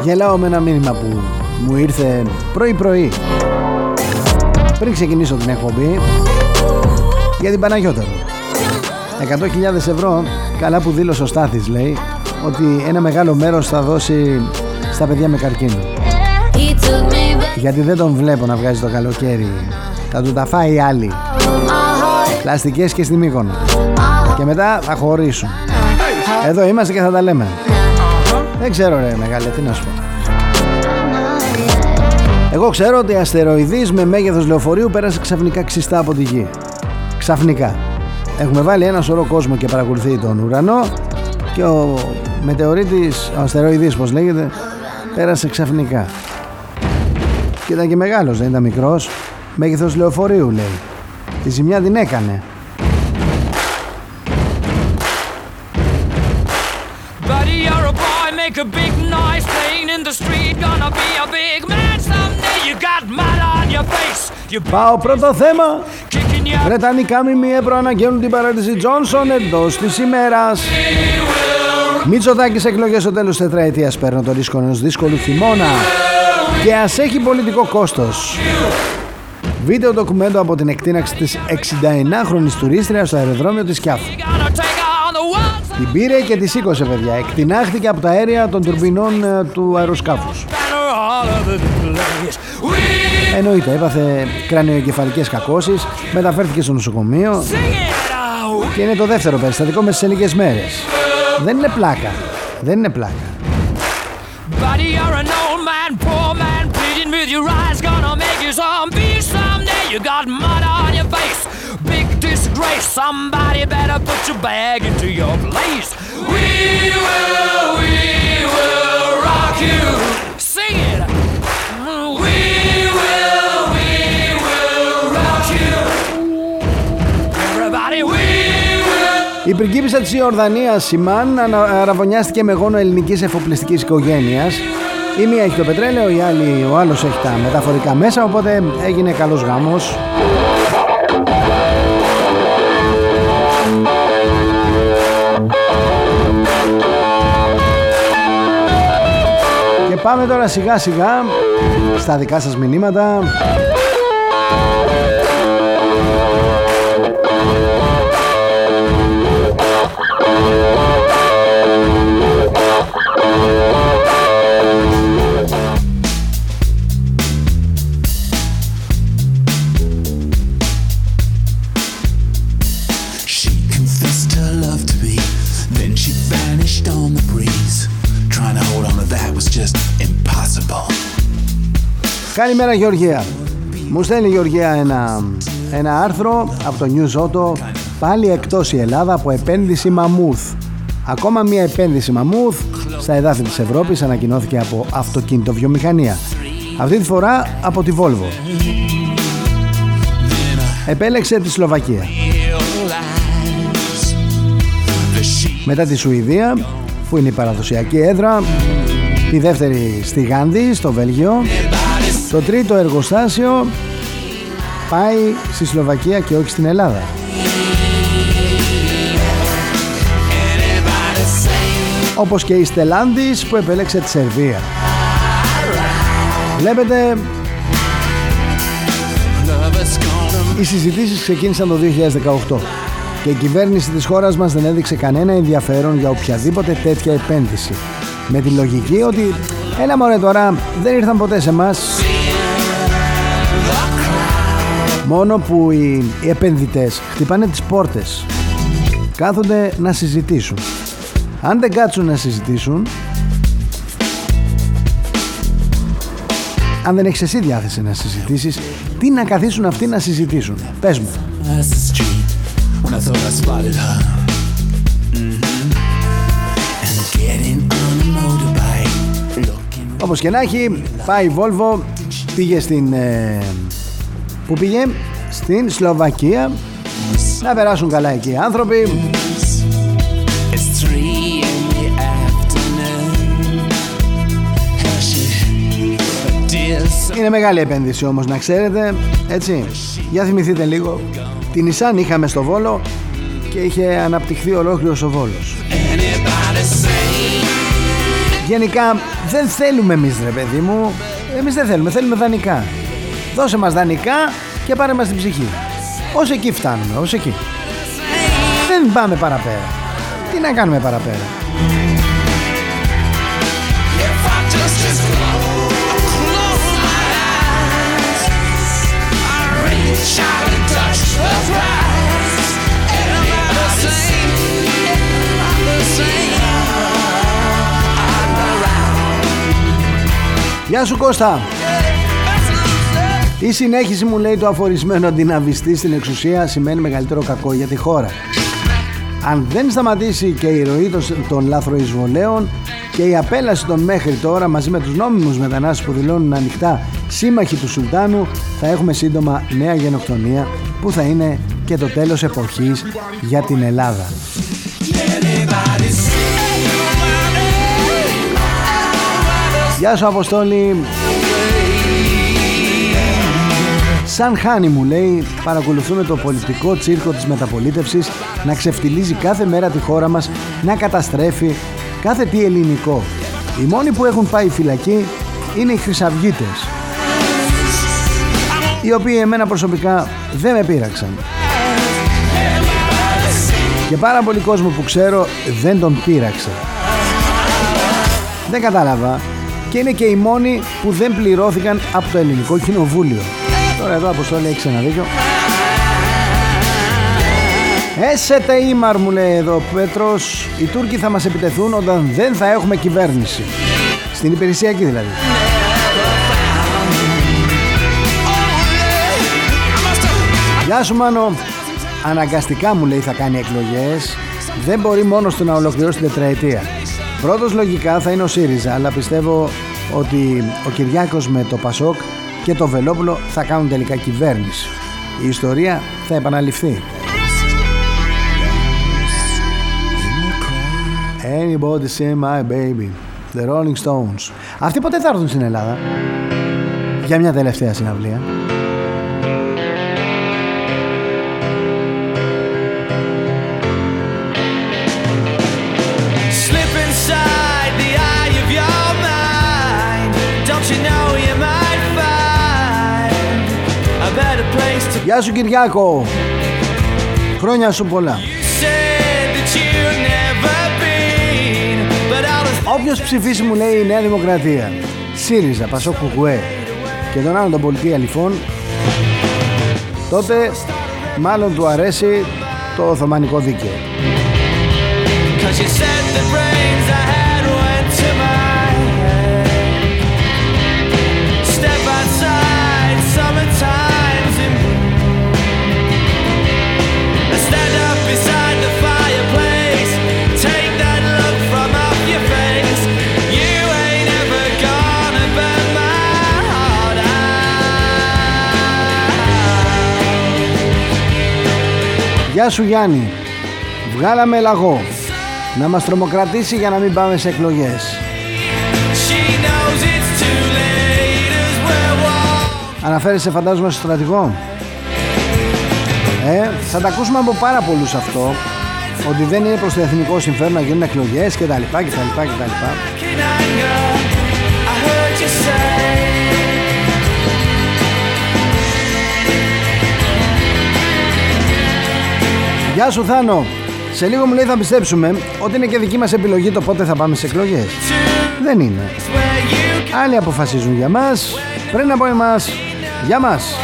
Γελάω με ένα μήνυμα που μου ήρθε πρωί πρωί πριν ξεκινήσω την εκπομπή για την Παναγιώτα. 100.000 ευρώ καλά που δήλωσε ο Στάθης λέει ότι ένα μεγάλο μέρος θα δώσει στα παιδιά με καρκίνο. Γιατί δεν τον βλέπω να βγάζει το καλοκαίρι. Θα του τα φάει οι άλλοι πλαστικές και στη Μύκονο και μετά θα χωρίσουν. Εδώ είμαστε και θα τα λέμε. Δεν ξέρω ρε μεγάλε, τι να σου πω. Εγώ ξέρω ότι αστεροειδής με μέγεθος λεωφορείου πέρασε ξαφνικά ξιστά από τη γη. Ξαφνικά. Έχουμε βάλει ένα σωρό κόσμο και παρακολουθεί τον ουρανό και ο μετεωρίτης, ο αστεροειδής πως λέγεται, πέρασε ξαφνικά. Και ήταν και μεγάλος, δεν ήταν μικρός. Μέγεθος λεωφορείου λέει. Τη ζημιά την έκανε. make a big noise playing in the street. Gonna be a big man Πάω πρώτο θέμα. Βρετανικά ΜΜΕ προαναγγέλνουν την παράτηση Τζόνσον εντός της ημέρας. Μητσοτάκης εκλογές στο τέλος τετραετίας παίρνω το ρίσκο ενός δύσκολου χειμώνα. Και ας έχει πολιτικό κόστος. Βίντεο ντοκουμέντο από την εκτείναξη της 69χρονης τουρίστριας στο αεροδρόμιο της Κιάφου. Την πήρε και τη σήκωσε παιδιά. Εκτινάχθηκε από τα αέρια των τουρμπινών ε, του αεροσκάφους. Εννοείται, έπαθε κρανιοκεφαλικέ κακώσεις. Μεταφέρθηκε στο νοσοκομείο. Και είναι το δεύτερο περιστατικό μέσα σε λίγε μέρες. Δεν είναι πλάκα. Δεν είναι πλάκα. Η πριγκίπισσα της Ιορδανίας Σιμάν αραβωνιάστηκε με γόνο ελληνικής εφοπλιστικής οικογένειας. Η μία έχει το πετρέλαιο, η άλλη, ο άλλος έχει τα μεταφορικά μέσα, οπότε έγινε καλός γάμος. Και πάμε τώρα σιγά σιγά στα δικά σας μηνύματα. Καλημέρα Γεωργία. Μου στέλνει η Γεωργία ένα, ένα άρθρο από το News Auto πάλι εκτός η Ελλάδα από επένδυση μαμούθ. Ακόμα μια επένδυση μαμούθ στα εδάφη της Ευρώπης ανακοινώθηκε από αυτοκίνητο βιομηχανία. Αυτή τη φορά από τη Volvo. Επέλεξε τη Σλοβακία. Μετά τη Σουηδία, που είναι η παραδοσιακή έδρα, τη δεύτερη στη Γάνδη, στο Βέλγιο, το τρίτο εργοστάσιο πάει στη Σλοβακία και όχι στην Ελλάδα. Όπως και η Στελάντης που επέλεξε τη Σερβία. Βλέπετε Οι συζητήσεις ξεκίνησαν το 2018 και η κυβέρνηση της χώρας μας δεν έδειξε κανένα ενδιαφέρον για οποιαδήποτε τέτοια επένδυση. Με τη λογική ότι έλα μωρέ τώρα δεν ήρθαν ποτέ σε μας Μόνο που οι επενδυτές χτυπάνε τις πόρτες. Κάθονται να συζητήσουν Αν δεν κάτσουν να συζητήσουν Αν δεν έχεις εσύ διάθεση να συζητήσεις Τι να καθίσουν αυτοί να συζητήσουν; Πες μου. Όπως και να έχει Πάει η Volvo Πήγε στην ε, Πού πήγε Στην Σλοβακία Να περάσουν καλά εκεί οι άνθρωποι Είναι μεγάλη επένδυση όμως να ξέρετε Έτσι. Για θυμηθείτε λίγο Την Ισάν είχαμε στο Βόλο Και είχε αναπτυχθεί ολόκληρος ο Βόλος. Γενικά δεν θέλουμε εμείς ρε παιδί μου. Εμείς δεν θέλουμε, θέλουμε δανεικά. Δώσε μας δανεικά και πάρε μας την ψυχή. Ως εκεί φτάνουμε, ως εκεί. Δεν πάμε παραπέρα. Τι να κάνουμε παραπέρα Γεια σου Κώστα. Η συνέχιση μου λέει το αφορισμένο αντιναβιστή στην εξουσία σημαίνει μεγαλύτερο κακό για τη χώρα. Αν δεν σταματήσει και η ροή των λάθροεισβολέων και η απέλαση των μέχρι τώρα μαζί με τους νόμιμους μετανάστες που δηλώνουν ανοιχτά σύμμαχοι του Σουλτάνου θα έχουμε σύντομα νέα γενοκτονία που θα είναι και το τέλος εποχής για την Ελλάδα. Γεια σου Αποστόλη Σαν χάνι μου λέει παρακολουθούμε το πολιτικό τσίρκο της μεταπολίτευσης να ξεφτιλίζει κάθε μέρα τη χώρα μας, να καταστρέφει κάθε τι ελληνικό. Οι μόνοι που έχουν πάει φυλακή είναι οι χρυσαυγίτες οι οποίοι εμένα προσωπικά δεν με πείραξαν. και πάρα πολύ κόσμο που ξέρω δεν τον πείραξε. Δεν κατάλαβα και είναι και οι μόνοι που δεν πληρώθηκαν από το ελληνικό κοινοβούλιο. Τώρα εδώ αποστόλη έχεις ένα δίκιο. Έσετε ήμαρ μου λέει εδώ ο Πέτρος Οι Τούρκοι θα μας επιτεθούν όταν δεν θα έχουμε κυβέρνηση Στην υπηρεσιακή δηλαδή Γεια σου Μάνο. Αναγκαστικά μου λέει θα κάνει εκλογές. Δεν μπορεί μόνος του να ολοκληρώσει την τετραετία. Πρώτος λογικά θα είναι ο ΣΥΡΙΖΑ Αλλά πιστεύω ότι ο Κυριάκος με το Πασόκ και το Βελόπουλο θα κάνουν τελικά κυβέρνηση. Η ιστορία θα επαναληφθεί. Anybody see my baby The Rolling Stones. Αυτοί ποτέ θα έρθουν στην Ελλάδα Για μια τελευταία συναυλία Γεια σου Κυριάκο. Χρόνια σου πολλά. Όποιος ψηφίσει μου λέει η Νέα Δημοκρατία ΣΥΡΙΖΑ, Πασό Κουκουέ και τον άλλον τον πολιτεία λοιπόν τότε μάλλον του αρέσει το Οθωμανικό Δίκαιο Γεια σου Γιάννη. Βγάλαμε λαγό. Να μας τρομοκρατήσει για να μην πάμε σε εκλογές. Αναφέρεσαι φαντάζομαι στο στρατηγό; Ε, θα τα ακούσουμε από πάρα πολλούς αυτό. Ότι δεν είναι προς το εθνικό συμφέρον να γίνουν εκλογές και τα λοιπά Γεια σου Θάνο. Σε λίγο μου λέει θα πιστέψουμε Ότι είναι και δική μας επιλογή το πότε θα πάμε σε εκλογές. Δεν είναι. Άλλοι αποφασίζουν για μας Πριν από εμάς Για μας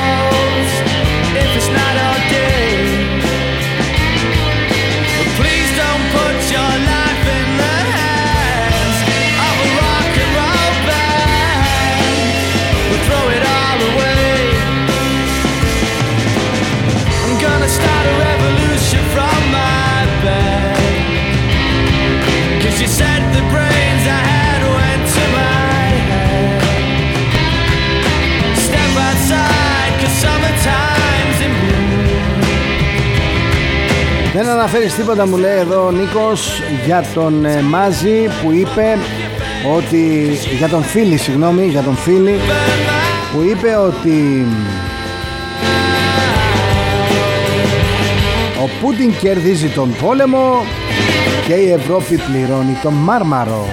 Δεν αναφέρεις τίποτα μου λέει εδώ ο Νίκος για τον ε, Μάζη που είπε ότι για τον Φίλη συγγνώμη για τον Φίλη που είπε ότι ο Πούτιν κερδίζει τον πόλεμο και η Ευρώπη πληρώνει τον Μάρμαρο.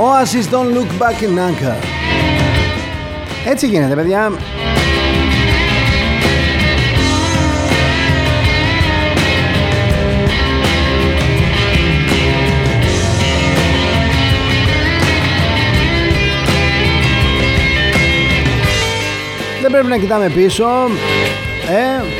Oasis Don't Look Back in Anger. Έτσι γίνεται παιδιά Δεν πρέπει να κοιτάμε πίσω Ε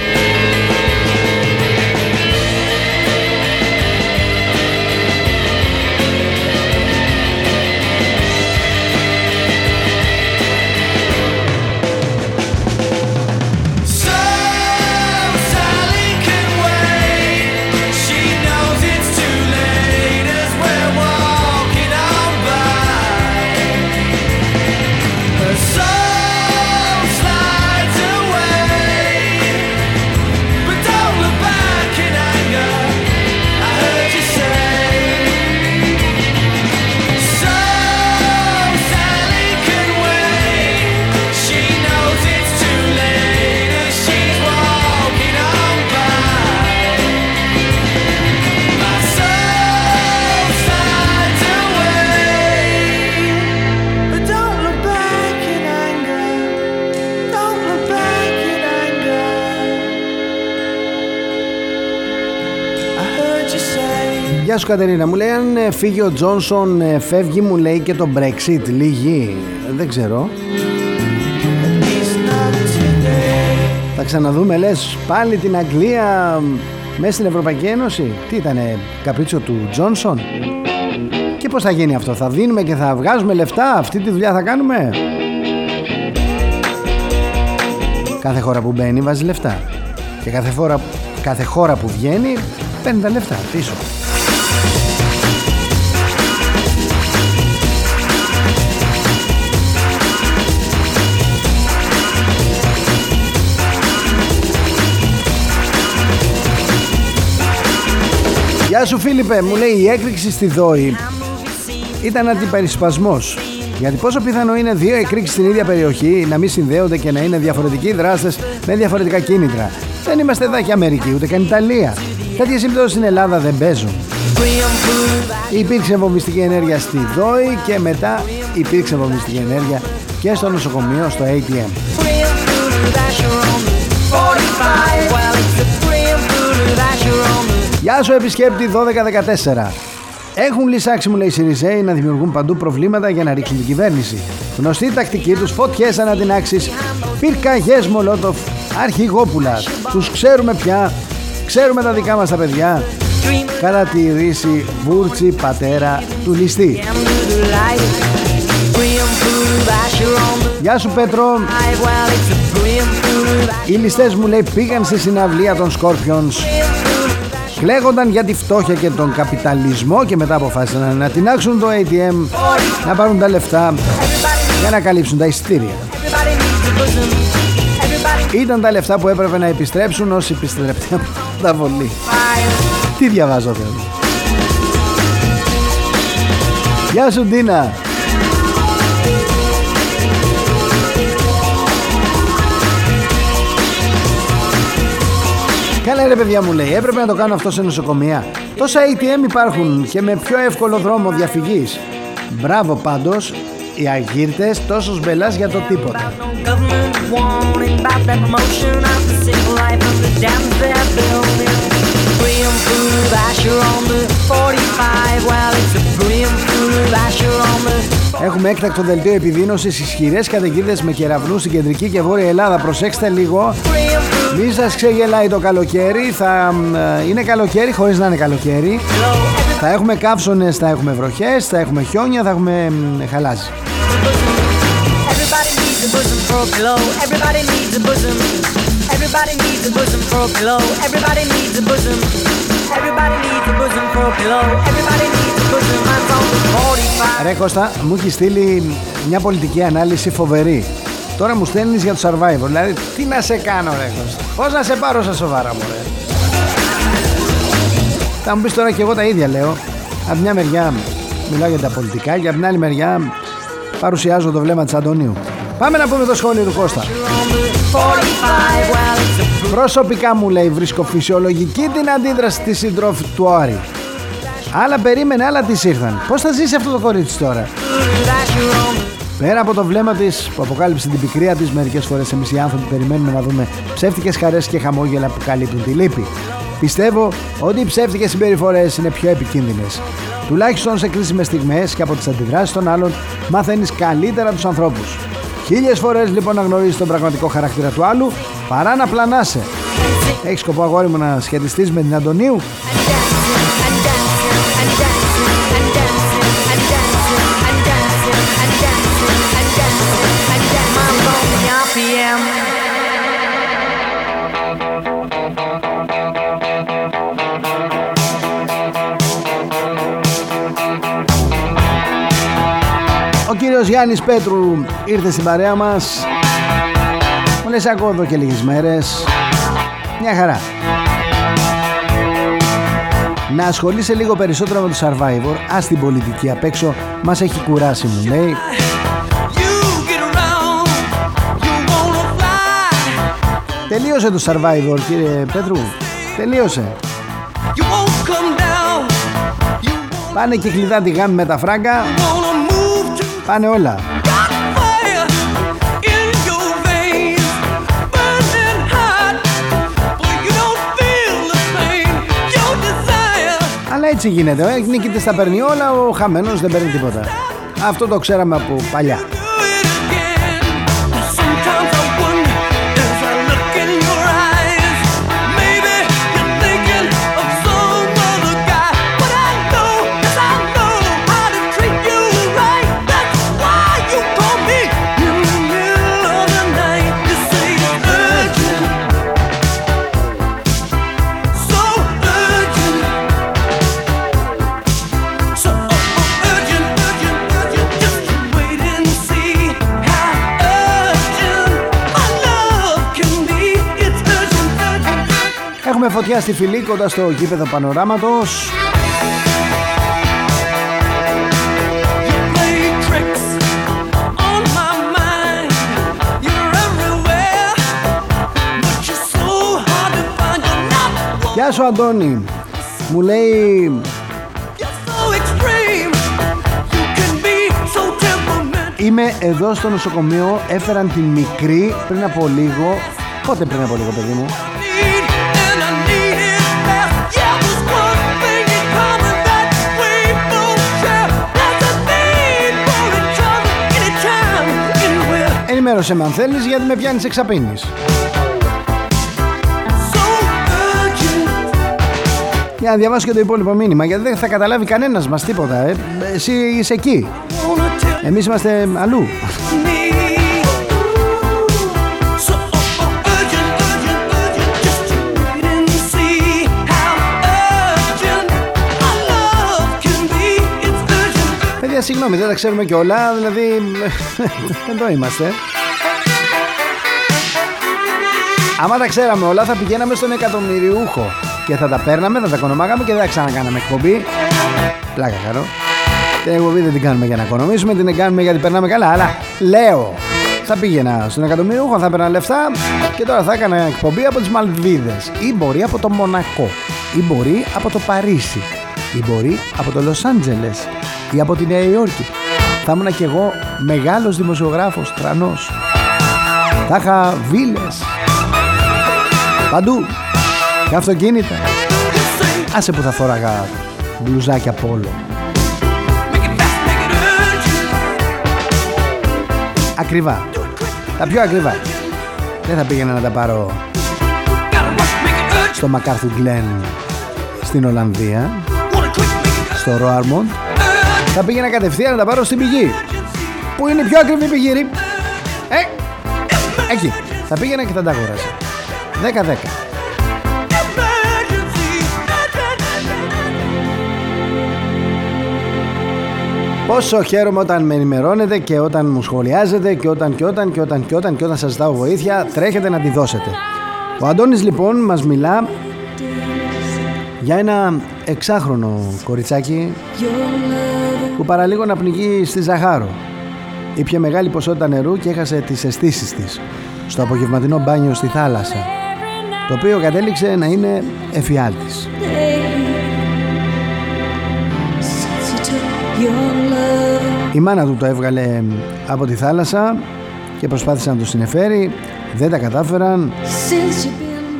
Γεια σου Κατερίνα, μου λέει αν ε, φύγει ο Τζόνσον ε, φεύγει μου λέει και το Brexit λίγη, δεν ξέρω. Θα ξαναδούμε λες πάλι την Αγγλία μέσα στην Ευρωπαϊκή Ένωση. Τι ήτανε καπρίτσιο του Τζόνσον; Και πως θα γίνει αυτό θα δίνουμε και θα βγάζουμε λεφτά; Αυτή τη δουλειά θα κάνουμε; Κάθε χώρα που μπαίνει βάζει λεφτά. Και κάθε, φορά, κάθε χώρα που βγαίνει παίρνει τα λεφτά πίσω Γεια σου Φίλιππε, μου λέει η έκρηξη στη Δόη ήταν αντιπερισπασμός γιατί πόσο πιθανό είναι δύο εκρήξεις στην ίδια περιοχή να μην συνδέονται και να είναι διαφορετικοί δράστες με διαφορετικά κίνητρα; Δεν είμαστε εδώ και Αμερική, ούτε καν Ιταλία. Τέτοιες συμπτώσεις στην Ελλάδα δεν παίζουν. Υπήρξε βομβιστική ενέργεια στη ΔΟΗ και μετά υπήρξε βομβιστική ενέργεια και στο νοσοκομείο, στο ATM. Γεια σου επισκέπτη 1214 Έχουν λυσάξει μου λέει οι Σιριζέοι να δημιουργούν παντού προβλήματα για να ρίξουν την κυβέρνηση. Γνωστή τακτική τους φωτιές ανατινάξεις Πυρκαγιές Μολότοφ Αρχηγόπουλας. Τους ξέρουμε πια Ξέρουμε τα δικά μας τα παιδιά Κατά τη ρίση Βούρτσι πατέρα του ληστή Γεια σου Πέτρο Οι ληστές μου λέει πήγαν στη συναυλία των Scorpions Κλαίγονταν για τη φτώχεια και τον καπιταλισμό και μετά αποφάσισαν να τεινάξουν το ATM να πάρουν τα λεφτά για να καλύψουν τα εισιτήρια. Ήταν τα λεφτά που έπρεπε να επιστρέψουν όσοι επιστρέψαν από τα βολή. Τι διαβάζω θέλω. Γεια σου Ντίνα. Καλά ρε παιδιά μου λέει, έπρεπε να το κάνω αυτό σε νοσοκομεία. Τόσα ATM υπάρχουν και με πιο εύκολο δρόμο διαφυγής. Μπράβο πάντως, οι αγύρτες τόσο σμπελάς για το τίποτα. Έχουμε έκτακτο δελτίο επιδείνωσης ισχυρές καταιγίδες με κεραυνούς στην κεντρική και βόρεια Ελλάδα. Προσέξτε λίγο μη σας ξεγελάει το καλοκαίρι Θα ε, είναι καλοκαίρι χωρίς να είναι καλοκαίρι Θα έχουμε καύσονες, θα έχουμε βροχές Θα έχουμε χιόνια, θα έχουμε χαλάζι. Ρε Κώστα, μου έχεις στείλει μια πολιτική ανάλυση φοβερή. Τώρα μου στέλνεις για το Survivor Δηλαδή τι να σε κάνω ρε Πώς να σε πάρω στα σοβαρά μου ρε Θα μου πεις τώρα και εγώ τα ίδια λέω. Από μια μεριά μιλάω για τα πολιτικά Και από την άλλη μεριά παρουσιάζω το βλέμμα της Αντωνίου. Πάμε να πούμε το σχόλιο του Κώστα. Προσωπικά μου λέει βρίσκω φυσιολογική την αντίδραση της συντρόφη του Άρη. Άλλα περίμενε, άλλα της ήρθαν. Πώς θα ζήσει αυτό το κορίτσι τώρα; Πέρα από το βλέμμα της που αποκάλυψε την πικρία της, μερικές φορές εμείς οι άνθρωποι περιμένουμε να δούμε ψεύτικες χαρές και χαμόγελα που καλύπτουν τη λύπη. Πιστεύω ότι οι ψεύτικες συμπεριφορές είναι πιο επικίνδυνες. Τουλάχιστον σε κρίσιμες στιγμές και από τις αντιδράσεις των άλλων μαθαίνεις καλύτερα τους ανθρώπους. Χίλιες φορές λοιπόν να γνωρίζεις τον πραγματικό χαρακτήρα του άλλου παρά να πλανάσαι. Έχεις σκοπό αγόρι μου να σχετιστείς με την Αντωνίου; Κύριος Γιάννης Πέτρου ήρθε στην παρέα μας. Μου λες ακούω εδώ και λίγες μέρες Μια χαρά. Να ασχολείσαι λίγο περισσότερο με το Survivor. Ας την πολιτική απ' έξω. Μας έχει κουράσει μου λέει. Τελείωσε το Survivor κύριε Πέτρου. Τελείωσε. Πάνε και κλειδά τη γάμη με τα φράγκα Πάνε όλα. Αλλά έτσι γίνεται. Ο νικητής τα παίρνει όλα, ο χαμένος δεν παίρνει τίποτα. Αυτό το ξέραμε από παλιά. Φωτιά στη φυλή κοντά στο γήπεδο πανοράματος. Γεια σου Αντώνη. Μου λέει Είμαι εδώ στο νοσοκομείο Έφεραν τη μικρή πριν από λίγο Πότε πριν από λίγο παιδί μου; Ενημέρωσε με αν θέλεις γιατί με πιάνεις εξαπίνεις. Για να διαβάσω και το υπόλοιπο μήνυμα γιατί δεν θα καταλάβει κανένας μας τίποτα. Ε. Εσύ είσαι εκεί. Εμείς είμαστε αλλού. Παιδιά, συγγνώμη, δεν τα ξέρουμε και όλα, δηλαδή εδώ είμαστε. Άμα τα ξέραμε όλα θα πηγαίναμε στον εκατομμυριούχο και θα τα παίρναμε, θα τα κονομάγαμε και δεν θα ξανακάναμε εκπομπή. Πλάκα χαρό. Την εκπομπή δεν την κάνουμε για να οικονομήσουμε, την κάνουμε γιατί περνάμε καλά. Αλλά λέω, θα πήγαινα στον εκατομμυριούχο, θα έπαιρνα λεφτά και τώρα θα έκανα εκπομπή από τις Μαλδίδες ή μπορεί από το Μονακό ή μπορεί από το Παρίσι ή μπορεί από το Λος Άντζελες ή από τη Νέα Υόρκη. Θα ήμουν και εγώ μεγάλος δημοσιογράφος, τρανός. Θα είχα βίλες, Παντού. Και αυτοκίνητα. Άσε που θα φοράγα μπλουζάκια πόλο. Ακριβά. Τα πιο ακριβά. Δεν θα πήγαινα να τα πάρω στο Μακάρθου Γκλέν στην Ολλανδία στο Ρόαρμοντ θα πήγαινα κατευθείαν να τα πάρω στην πηγή που είναι η πιο ακριβή πηγή ε, εκεί θα πήγαινα και θα τα αγοράσα 10-10. Πόσο χαίρομαι όταν με ενημερώνετε και όταν μου σχολιάζετε και όταν και όταν και όταν και όταν και όταν σας ζητάω βοήθεια τρέχετε να τη δώσετε. Ο Αντώνης λοιπόν μας μιλά για ένα εξάχρονο κοριτσάκι που παραλίγο να πνιγεί στη Ζαχάρο. Ήπια μεγάλη ποσότητα νερού και έχασε τις αισθήσεις της στο απογευματινό μπάνιο στη θάλασσα το οποίο κατέληξε να είναι εφιάλτης. Η μάνα του το έβγαλε από τη θάλασσα και προσπάθησε να το συνεφέρει, δεν τα κατάφεραν.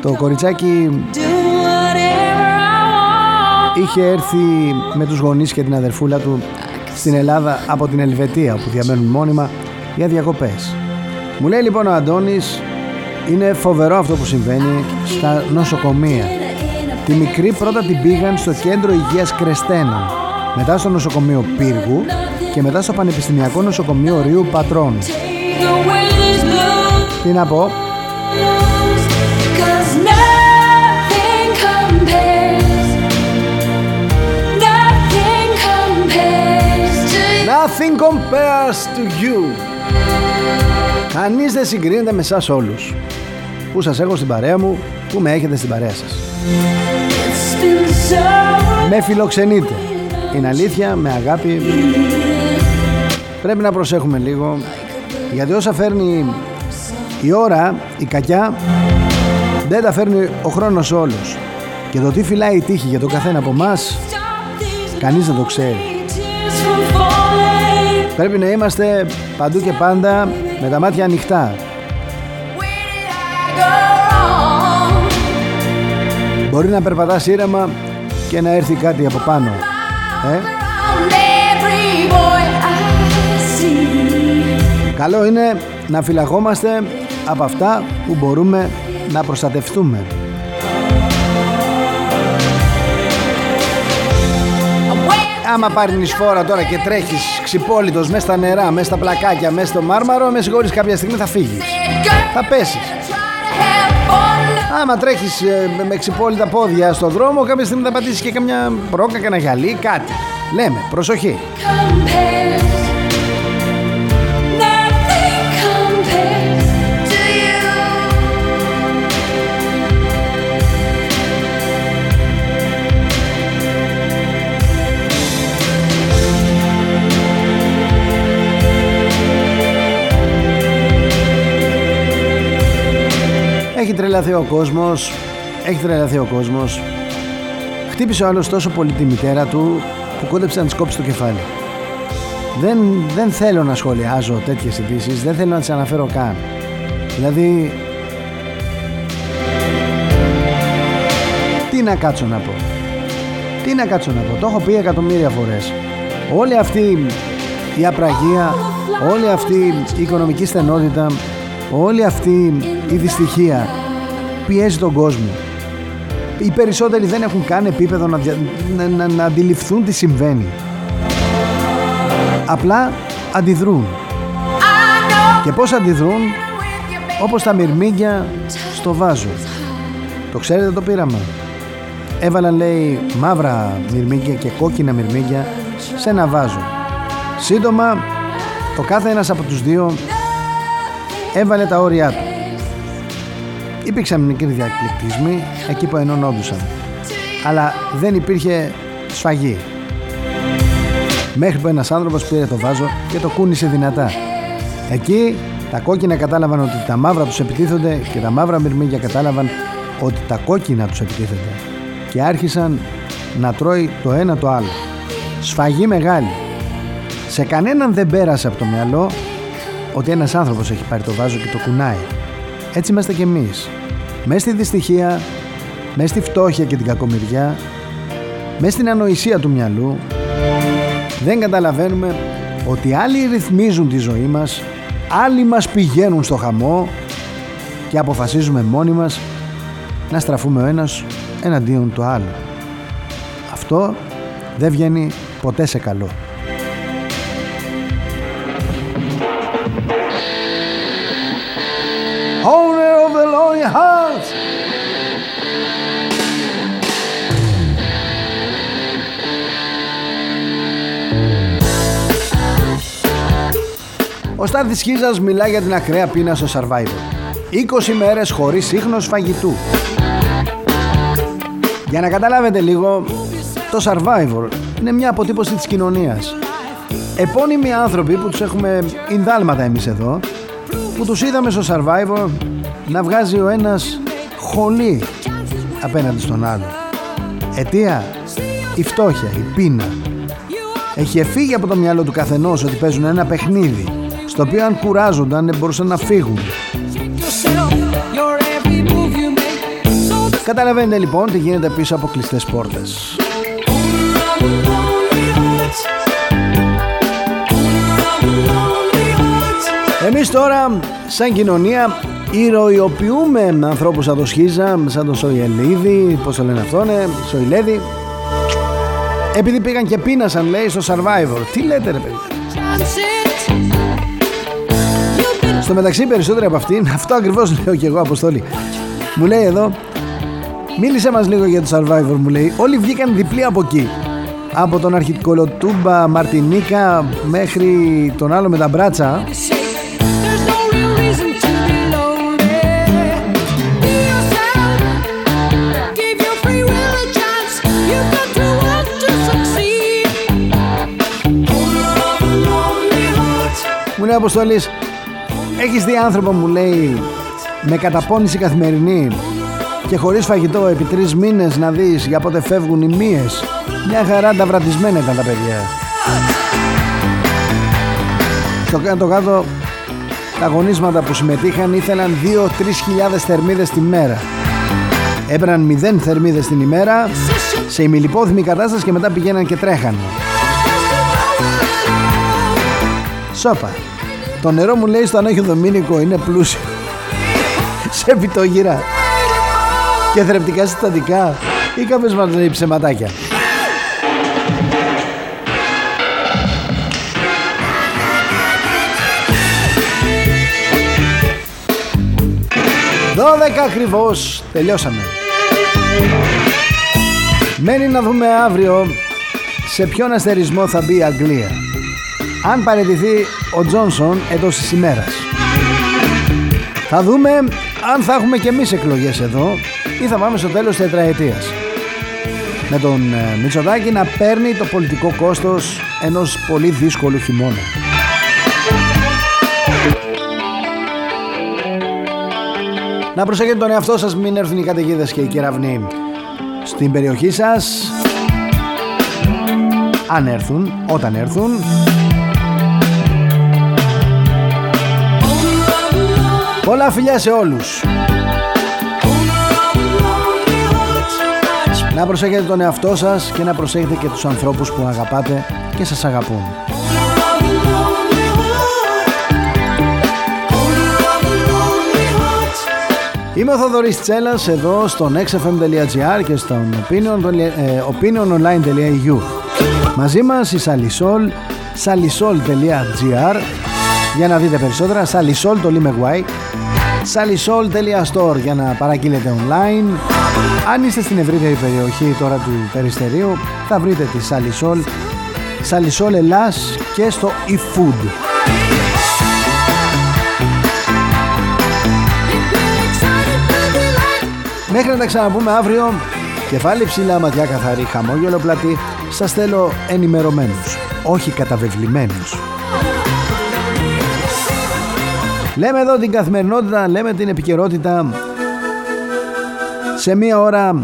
Το κοριτσάκι είχε έρθει με τους γονείς και την αδερφούλα του στην Ελλάδα από την Ελβετία που διαμένουν μόνιμα για διακοπές. Μου λέει λοιπόν ο Αντώνης είναι φοβερό αυτό που συμβαίνει στα νοσοκομεία. Τη μικρή πρώτα την πήγαν στο κέντρο υγείας Κρεστένων, μετά στο νοσοκομείο Πύργου και μετά στο Πανεπιστημιακό Νοσοκομείο Ρίου Πατρών. Τι να πω, Nothing compares to you. Κανείς δεν συγκρίνεται με εσάς όλους που σας έχω στην παρέα μου, που με έχετε στην παρέα σας. Με φιλοξενείτε. Είναι αλήθεια, με αγάπη. Πρέπει να προσέχουμε λίγο, γιατί όσα φέρνει η ώρα, η κακιά, δεν τα φέρνει ο χρόνος όλος. Και το τι φυλάει η τύχη για το καθένα από εμάς, κανείς δεν το ξέρει. Πρέπει να είμαστε παντού και πάντα με τα μάτια ανοιχτά Μπορεί να περπατάς ήρεμα και να έρθει κάτι από πάνω. Ε; Καλό είναι να φυλαγόμαστε από αυτά που μπορούμε να προστατευτούμε. Άμα πάρει νησφόρα τώρα και τρέχεις ξυπόλυτος μέσα στα νερά, μέσα στα πλακάκια, μέσα στο μάρμαρο, με συγχωρείς κάποια στιγμή θα φύγεις. Θα πέσεις. Άμα τρέχεις ε, με ξυπόλυτα πόδια στο δρόμο, κάποια στιγμή θα πατήσεις και καμιά πρόκα, κανένα γυαλί, κάτι. Λέμε, προσοχή. Έχει τρελαθεί ο κόσμος. Έχει τρελαθεί ο κόσμος. Χτύπησε ο άλλος τόσο πολύ τη μητέρα του Που κόντεψε να της κόψει το κεφάλι. Δεν, δεν θέλω να σχολιάζω τέτοιες ειδήσεις, Δεν θέλω να τις αναφέρω καν. Δηλαδή Τι να κάτσω να πω. Τι να κάτσω να πω. Το έχω πει εκατομμύρια φορές. Όλη αυτή η απραγία Όλη αυτή η οικονομική στενότητα όλη αυτή η δυστυχία πιέζει τον κόσμο. Οι περισσότεροι δεν έχουν καν επίπεδο να, να, να, αντιληφθούν τι συμβαίνει. Απλά αντιδρούν. Και πώς αντιδρούν; Όπως τα μυρμήγκια στο βάζο. Το ξέρετε το πείραμα. Έβαλαν λέει μαύρα μυρμήγκια και κόκκινα μυρμήγκια σε ένα βάζο. Σύντομα το κάθε ένας από τους δύο έβαλε τα όρια του. Υπήρξαν μικροί διακληκτισμοί εκεί που ενώνοντουσαν. Αλλά δεν υπήρχε σφαγή. Μέχρι που ένας άνθρωπος πήρε το βάζο και το κούνησε δυνατά. Εκεί τα κόκκινα κατάλαβαν ότι τα μαύρα τους επιτίθονται και τα μαύρα μυρμήγκια κατάλαβαν ότι τα κόκκινα τους επιτίθενται. Και άρχισαν να τρώει το ένα το άλλο. Σφαγή μεγάλη. Σε κανέναν δεν πέρασε από το μυαλό ότι ένας άνθρωπος έχει πάρει το βάζο και το κουνάει. Έτσι είμαστε κι εμείς. Μέσα στη δυστυχία, μέσα στη φτώχεια και την κακομοιριά, μέσα στην ανοησία του μυαλού, δεν καταλαβαίνουμε ότι άλλοι ρυθμίζουν τη ζωή μας, άλλοι μας πηγαίνουν στο χαμό και αποφασίζουμε μόνοι μας να στραφούμε ο ένας εναντίον του άλλου. Αυτό δεν βγαίνει ποτέ σε καλό. Ο Στάθης Χίζας μιλάει για την ακραία πείνα στο Survivor. 20 μέρες χωρίς ίχνος φαγητού. Για να καταλάβετε λίγο, το Survivor είναι μια αποτύπωση της κοινωνίας. Επώνυμοι άνθρωποι που τους έχουμε ινδάλματα εμείς εδώ που τους είδαμε στο Survivor να βγάζει ο ένας χολή απέναντι στον άλλο. Αιτία η φτώχεια, η πείνα. Έχει εφύγει από το μυαλό του καθενός ότι παίζουν ένα παιχνίδι στο οποίο αν κουράζονταν δεν μπορούσαν να φύγουν. Καταλαβαίνετε λοιπόν τι γίνεται πίσω από κλειστές πόρτες. Εμείς τώρα σαν κοινωνία ηρωιοποιούμε ανθρώπους σαν το Σχίζα, σαν τον Σοϊελίδη, πώς το λένε αυτόν, Σοϊλέδη επειδή πήγαν και πείνασαν λέει στο Survivor. Τι λέτε ρε παιδί; Στο μεταξύ περισσότεροι από αυτήν, αυτό ακριβώς λέω και εγώ Αποστόλη. Μου λέει εδώ, μίλησε μας λίγο για το Survivor μου λέει. Όλοι βγήκαν διπλή από εκεί. Από τον αρχικολοτούμπα Μαρτινίκα μέχρι τον άλλο με τα μπράτσα λέει Αποστολής Έχεις δει άνθρωπο μου λέει Με καταπώνηση καθημερινή Και χωρίς φαγητό επί τρεις μήνες Να δεις για πότε φεύγουν οι μύες; Μια χαρά τα βρατισμένα ήταν τα παιδιά Στο κάτω κάτω Τα αγωνίσματα που συμμετείχαν Ήθελαν 2-3 χιλιάδες θερμίδες τη μέρα Έπαιρναν 0 θερμίδες την ημέρα σε ημιλιπόθυμη κατάσταση και μετά πηγαίναν και τρέχανε. Σόπα. Το νερό μου λέει στο Ανόχιο Δομήνικο είναι πλούσιο. σε πιτόγυρα. Και θρεπτικά συστατικά. Ή κάποιος μας λέει ψεματάκια. Δώδεκα ακριβώς. Τελειώσαμε. Μένει να δούμε αύριο σε ποιον αστερισμό θα μπει η Αγγλία αν παραιτηθεί ο Τζόνσον εντός της ημέρας. Θα δούμε αν θα έχουμε και εμείς εκλογές εδώ ή θα πάμε στο τέλος της τετραετίας. Με τον ε, Μητσοτάκη να παίρνει το πολιτικό κόστος ενός πολύ δύσκολου χειμώνα. Να προσέχετε τον εαυτό σας μην έρθουν οι καταιγίδες και οι κεραυνοί στην περιοχή σας αν έρθουν, όταν έρθουν Πολλά φιλιά σε όλους. Να προσέχετε τον εαυτό σας και να προσέχετε και τους ανθρώπους που αγαπάτε και σας αγαπούν. Είμαι ο Θοδωρής Τσέλας εδώ στο nextfm.gr και στο opiniononline.eu Μαζί μας η Salisol salisol.gr για να δείτε περισσότερα Salisol το λέει με salisol.store για να παραγγείλετε online. Αν είστε στην ευρύτερη περιοχή τώρα του Περιστερίου θα βρείτε τη Salisol. Salisol Ελλάς και στο eFood. Μέχρι να τα ξαναπούμε αύριο Κεφάλι ψηλά, ματιά καθαρή, χαμόγελο πλατή. Σας θέλω ενημερωμένους Όχι καταβεβλημένους Λέμε εδώ την καθημερινότητα, λέμε την επικαιρότητα. Σε μία ώρα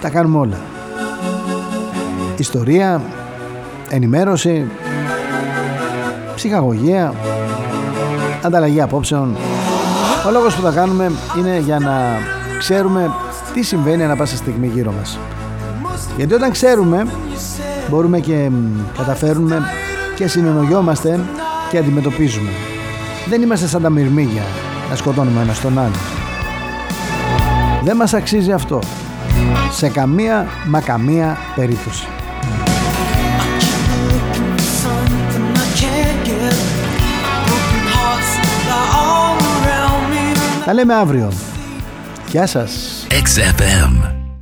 τα κάνουμε όλα. Ιστορία, ενημέρωση, ψυχαγωγία, ανταλλαγή απόψεων. Ο λόγος που τα κάνουμε είναι για να ξέρουμε τι συμβαίνει ανά πάσα στιγμή γύρω μας. Γιατί όταν ξέρουμε μπορούμε και καταφέρουμε και συνεννοιόμαστε και αντιμετωπίζουμε. Δεν είμαστε σαν τα μυρμήγια να σκοτώνουμε ένας στον άλλο. Δεν μας αξίζει αυτό. Σε καμία μα καμία περίπτωση. Τα λέμε αύριο. Γεια σας. XFM.